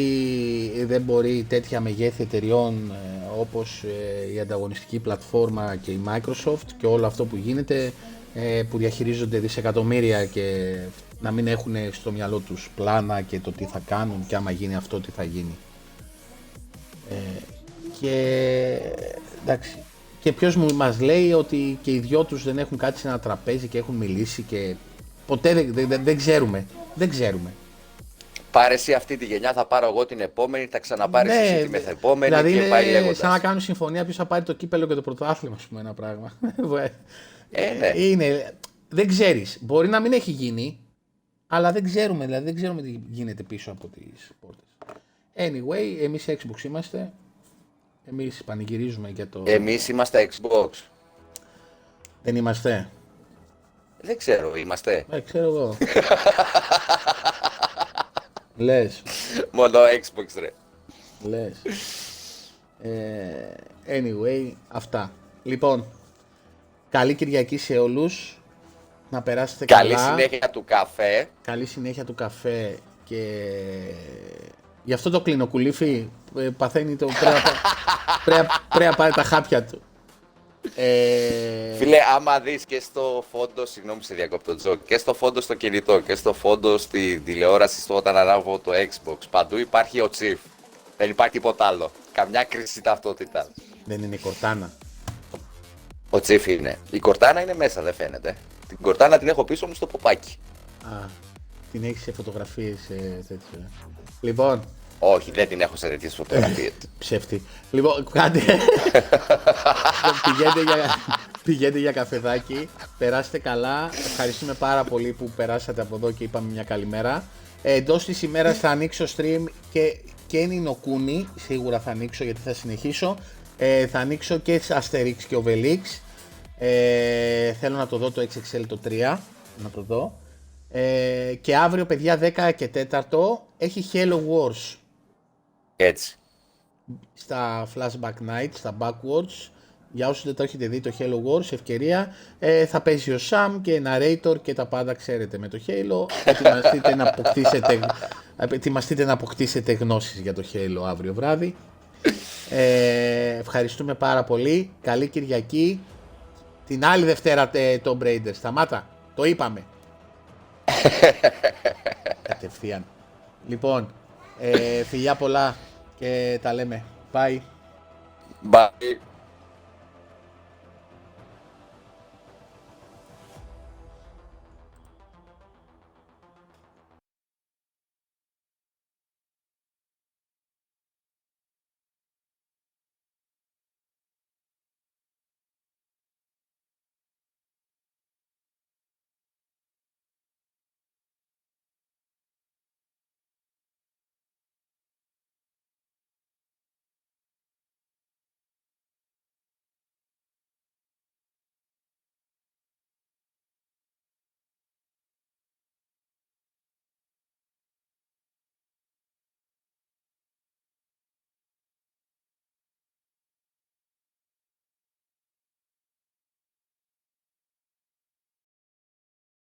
δεν μπορεί τέτοια μεγέθη εταιριών ε, όπως ε, η ανταγωνιστική πλατφόρμα και η Microsoft και όλο αυτό που γίνεται ε, που διαχειρίζονται δισεκατομμύρια και να μην έχουν στο μυαλό τους πλάνα και το τι θα κάνουν και άμα γίνει αυτό τι θα γίνει. Ε, και εντάξει. Και ποιος μου μας λέει ότι και οι δυο τους δεν έχουν κάτι σε ένα τραπέζι και έχουν μιλήσει και ποτέ δεν, δεν, δεν ξέρουμε. Δεν ξέρουμε. Πάρε εσύ αυτή τη γενιά, θα πάρω εγώ την επόμενη, θα ξαναπάρεις ναι, εσύ τη μεθεπόμενη δηλαδή και πάει λέγοντας. Σαν να κάνουν συμφωνία ποιος θα πάρει το κύπελο και το πρωτάθλημα, ας πούμε, ένα πράγμα. Ε, ναι. Είναι, δεν ξέρεις. Μπορεί να μην έχει γίνει, αλλά δεν ξέρουμε, δηλαδή δεν ξέρουμε τι γίνεται πίσω από τις πόρτες. Anyway, εμείς Xbox είμαστε. Εμείς πανηγυρίζουμε για το... Εμείς είμαστε Xbox. Δεν είμαστε. Δεν ξέρω, είμαστε. Ε, ξέρω εγώ. Λες. Μόνο Xbox ρε. Λες. Ε, anyway, αυτά. Λοιπόν, Καλή Κυριακή σε όλους. Να περάσετε Καλή καλά. Καλή συνέχεια του καφέ. Καλή συνέχεια του καφέ και γι' αυτό το κλινοκουλήφι ε, παθαίνει το... Πρέπει να πάρει τα χάπια του. Ε... Φίλε, άμα δεις και στο φόντο, συγγνώμη σε διακόπτω Τζο, και στο φόντο στο κινητό και στο φόντο στη τηλεόραση στο όταν ανάβω το Xbox, παντού υπάρχει ο Chief. Δεν υπάρχει τίποτα άλλο. Καμιά κρίση ταυτότητας. Δεν είναι η Κορτάνα. Ο Τσίφ είναι. Η κορτάνα είναι μέσα, δεν φαίνεται. Την κορτάνα την έχω πίσω μου στο ποπάκι. Α, την έχεις σε φωτογραφίες τέτοιο. Λοιπόν. Όχι, δεν την έχω σε τέτοιες φωτογραφίες. Ψεύτη. Λοιπόν, κάντε. πηγαίνετε, για, πηγαίνετε για καφεδάκι. Περάστε καλά. Ευχαριστούμε πάρα πολύ που περάσατε από εδώ και είπαμε μια καλημέρα. Ε, Εντός της ημέρας θα ανοίξω stream και, και Νοκούνι. Σίγουρα θα ανοίξω γιατί θα συνεχίσω. Ε, θα ανοίξω και Asterix και Obelix. Ε, θέλω να το δω το XXL το 3. Να το δω. Ε, και αύριο, παιδιά, 10 και 4 έχει Hello Wars. Έτσι. Στα Flashback Night, στα Backwards. Για όσους δεν το έχετε δει το Halo Wars, ευκαιρία, ε, θα παίζει ο Sam και narrator και τα πάντα ξέρετε με το Halo. Ετοιμαστείτε να αποκτήσετε, ετοιμαστείτε να αποκτήσετε γνώσεις για το Halo αύριο βράδυ. Ε, ευχαριστούμε πάρα πολύ. Καλή Κυριακή. Την άλλη Δευτέρα το Raider. Σταμάτα. Το είπαμε. Κατευθείαν. Λοιπόν, ε, φιλιά πολλά και τα λέμε. Bye. Bye.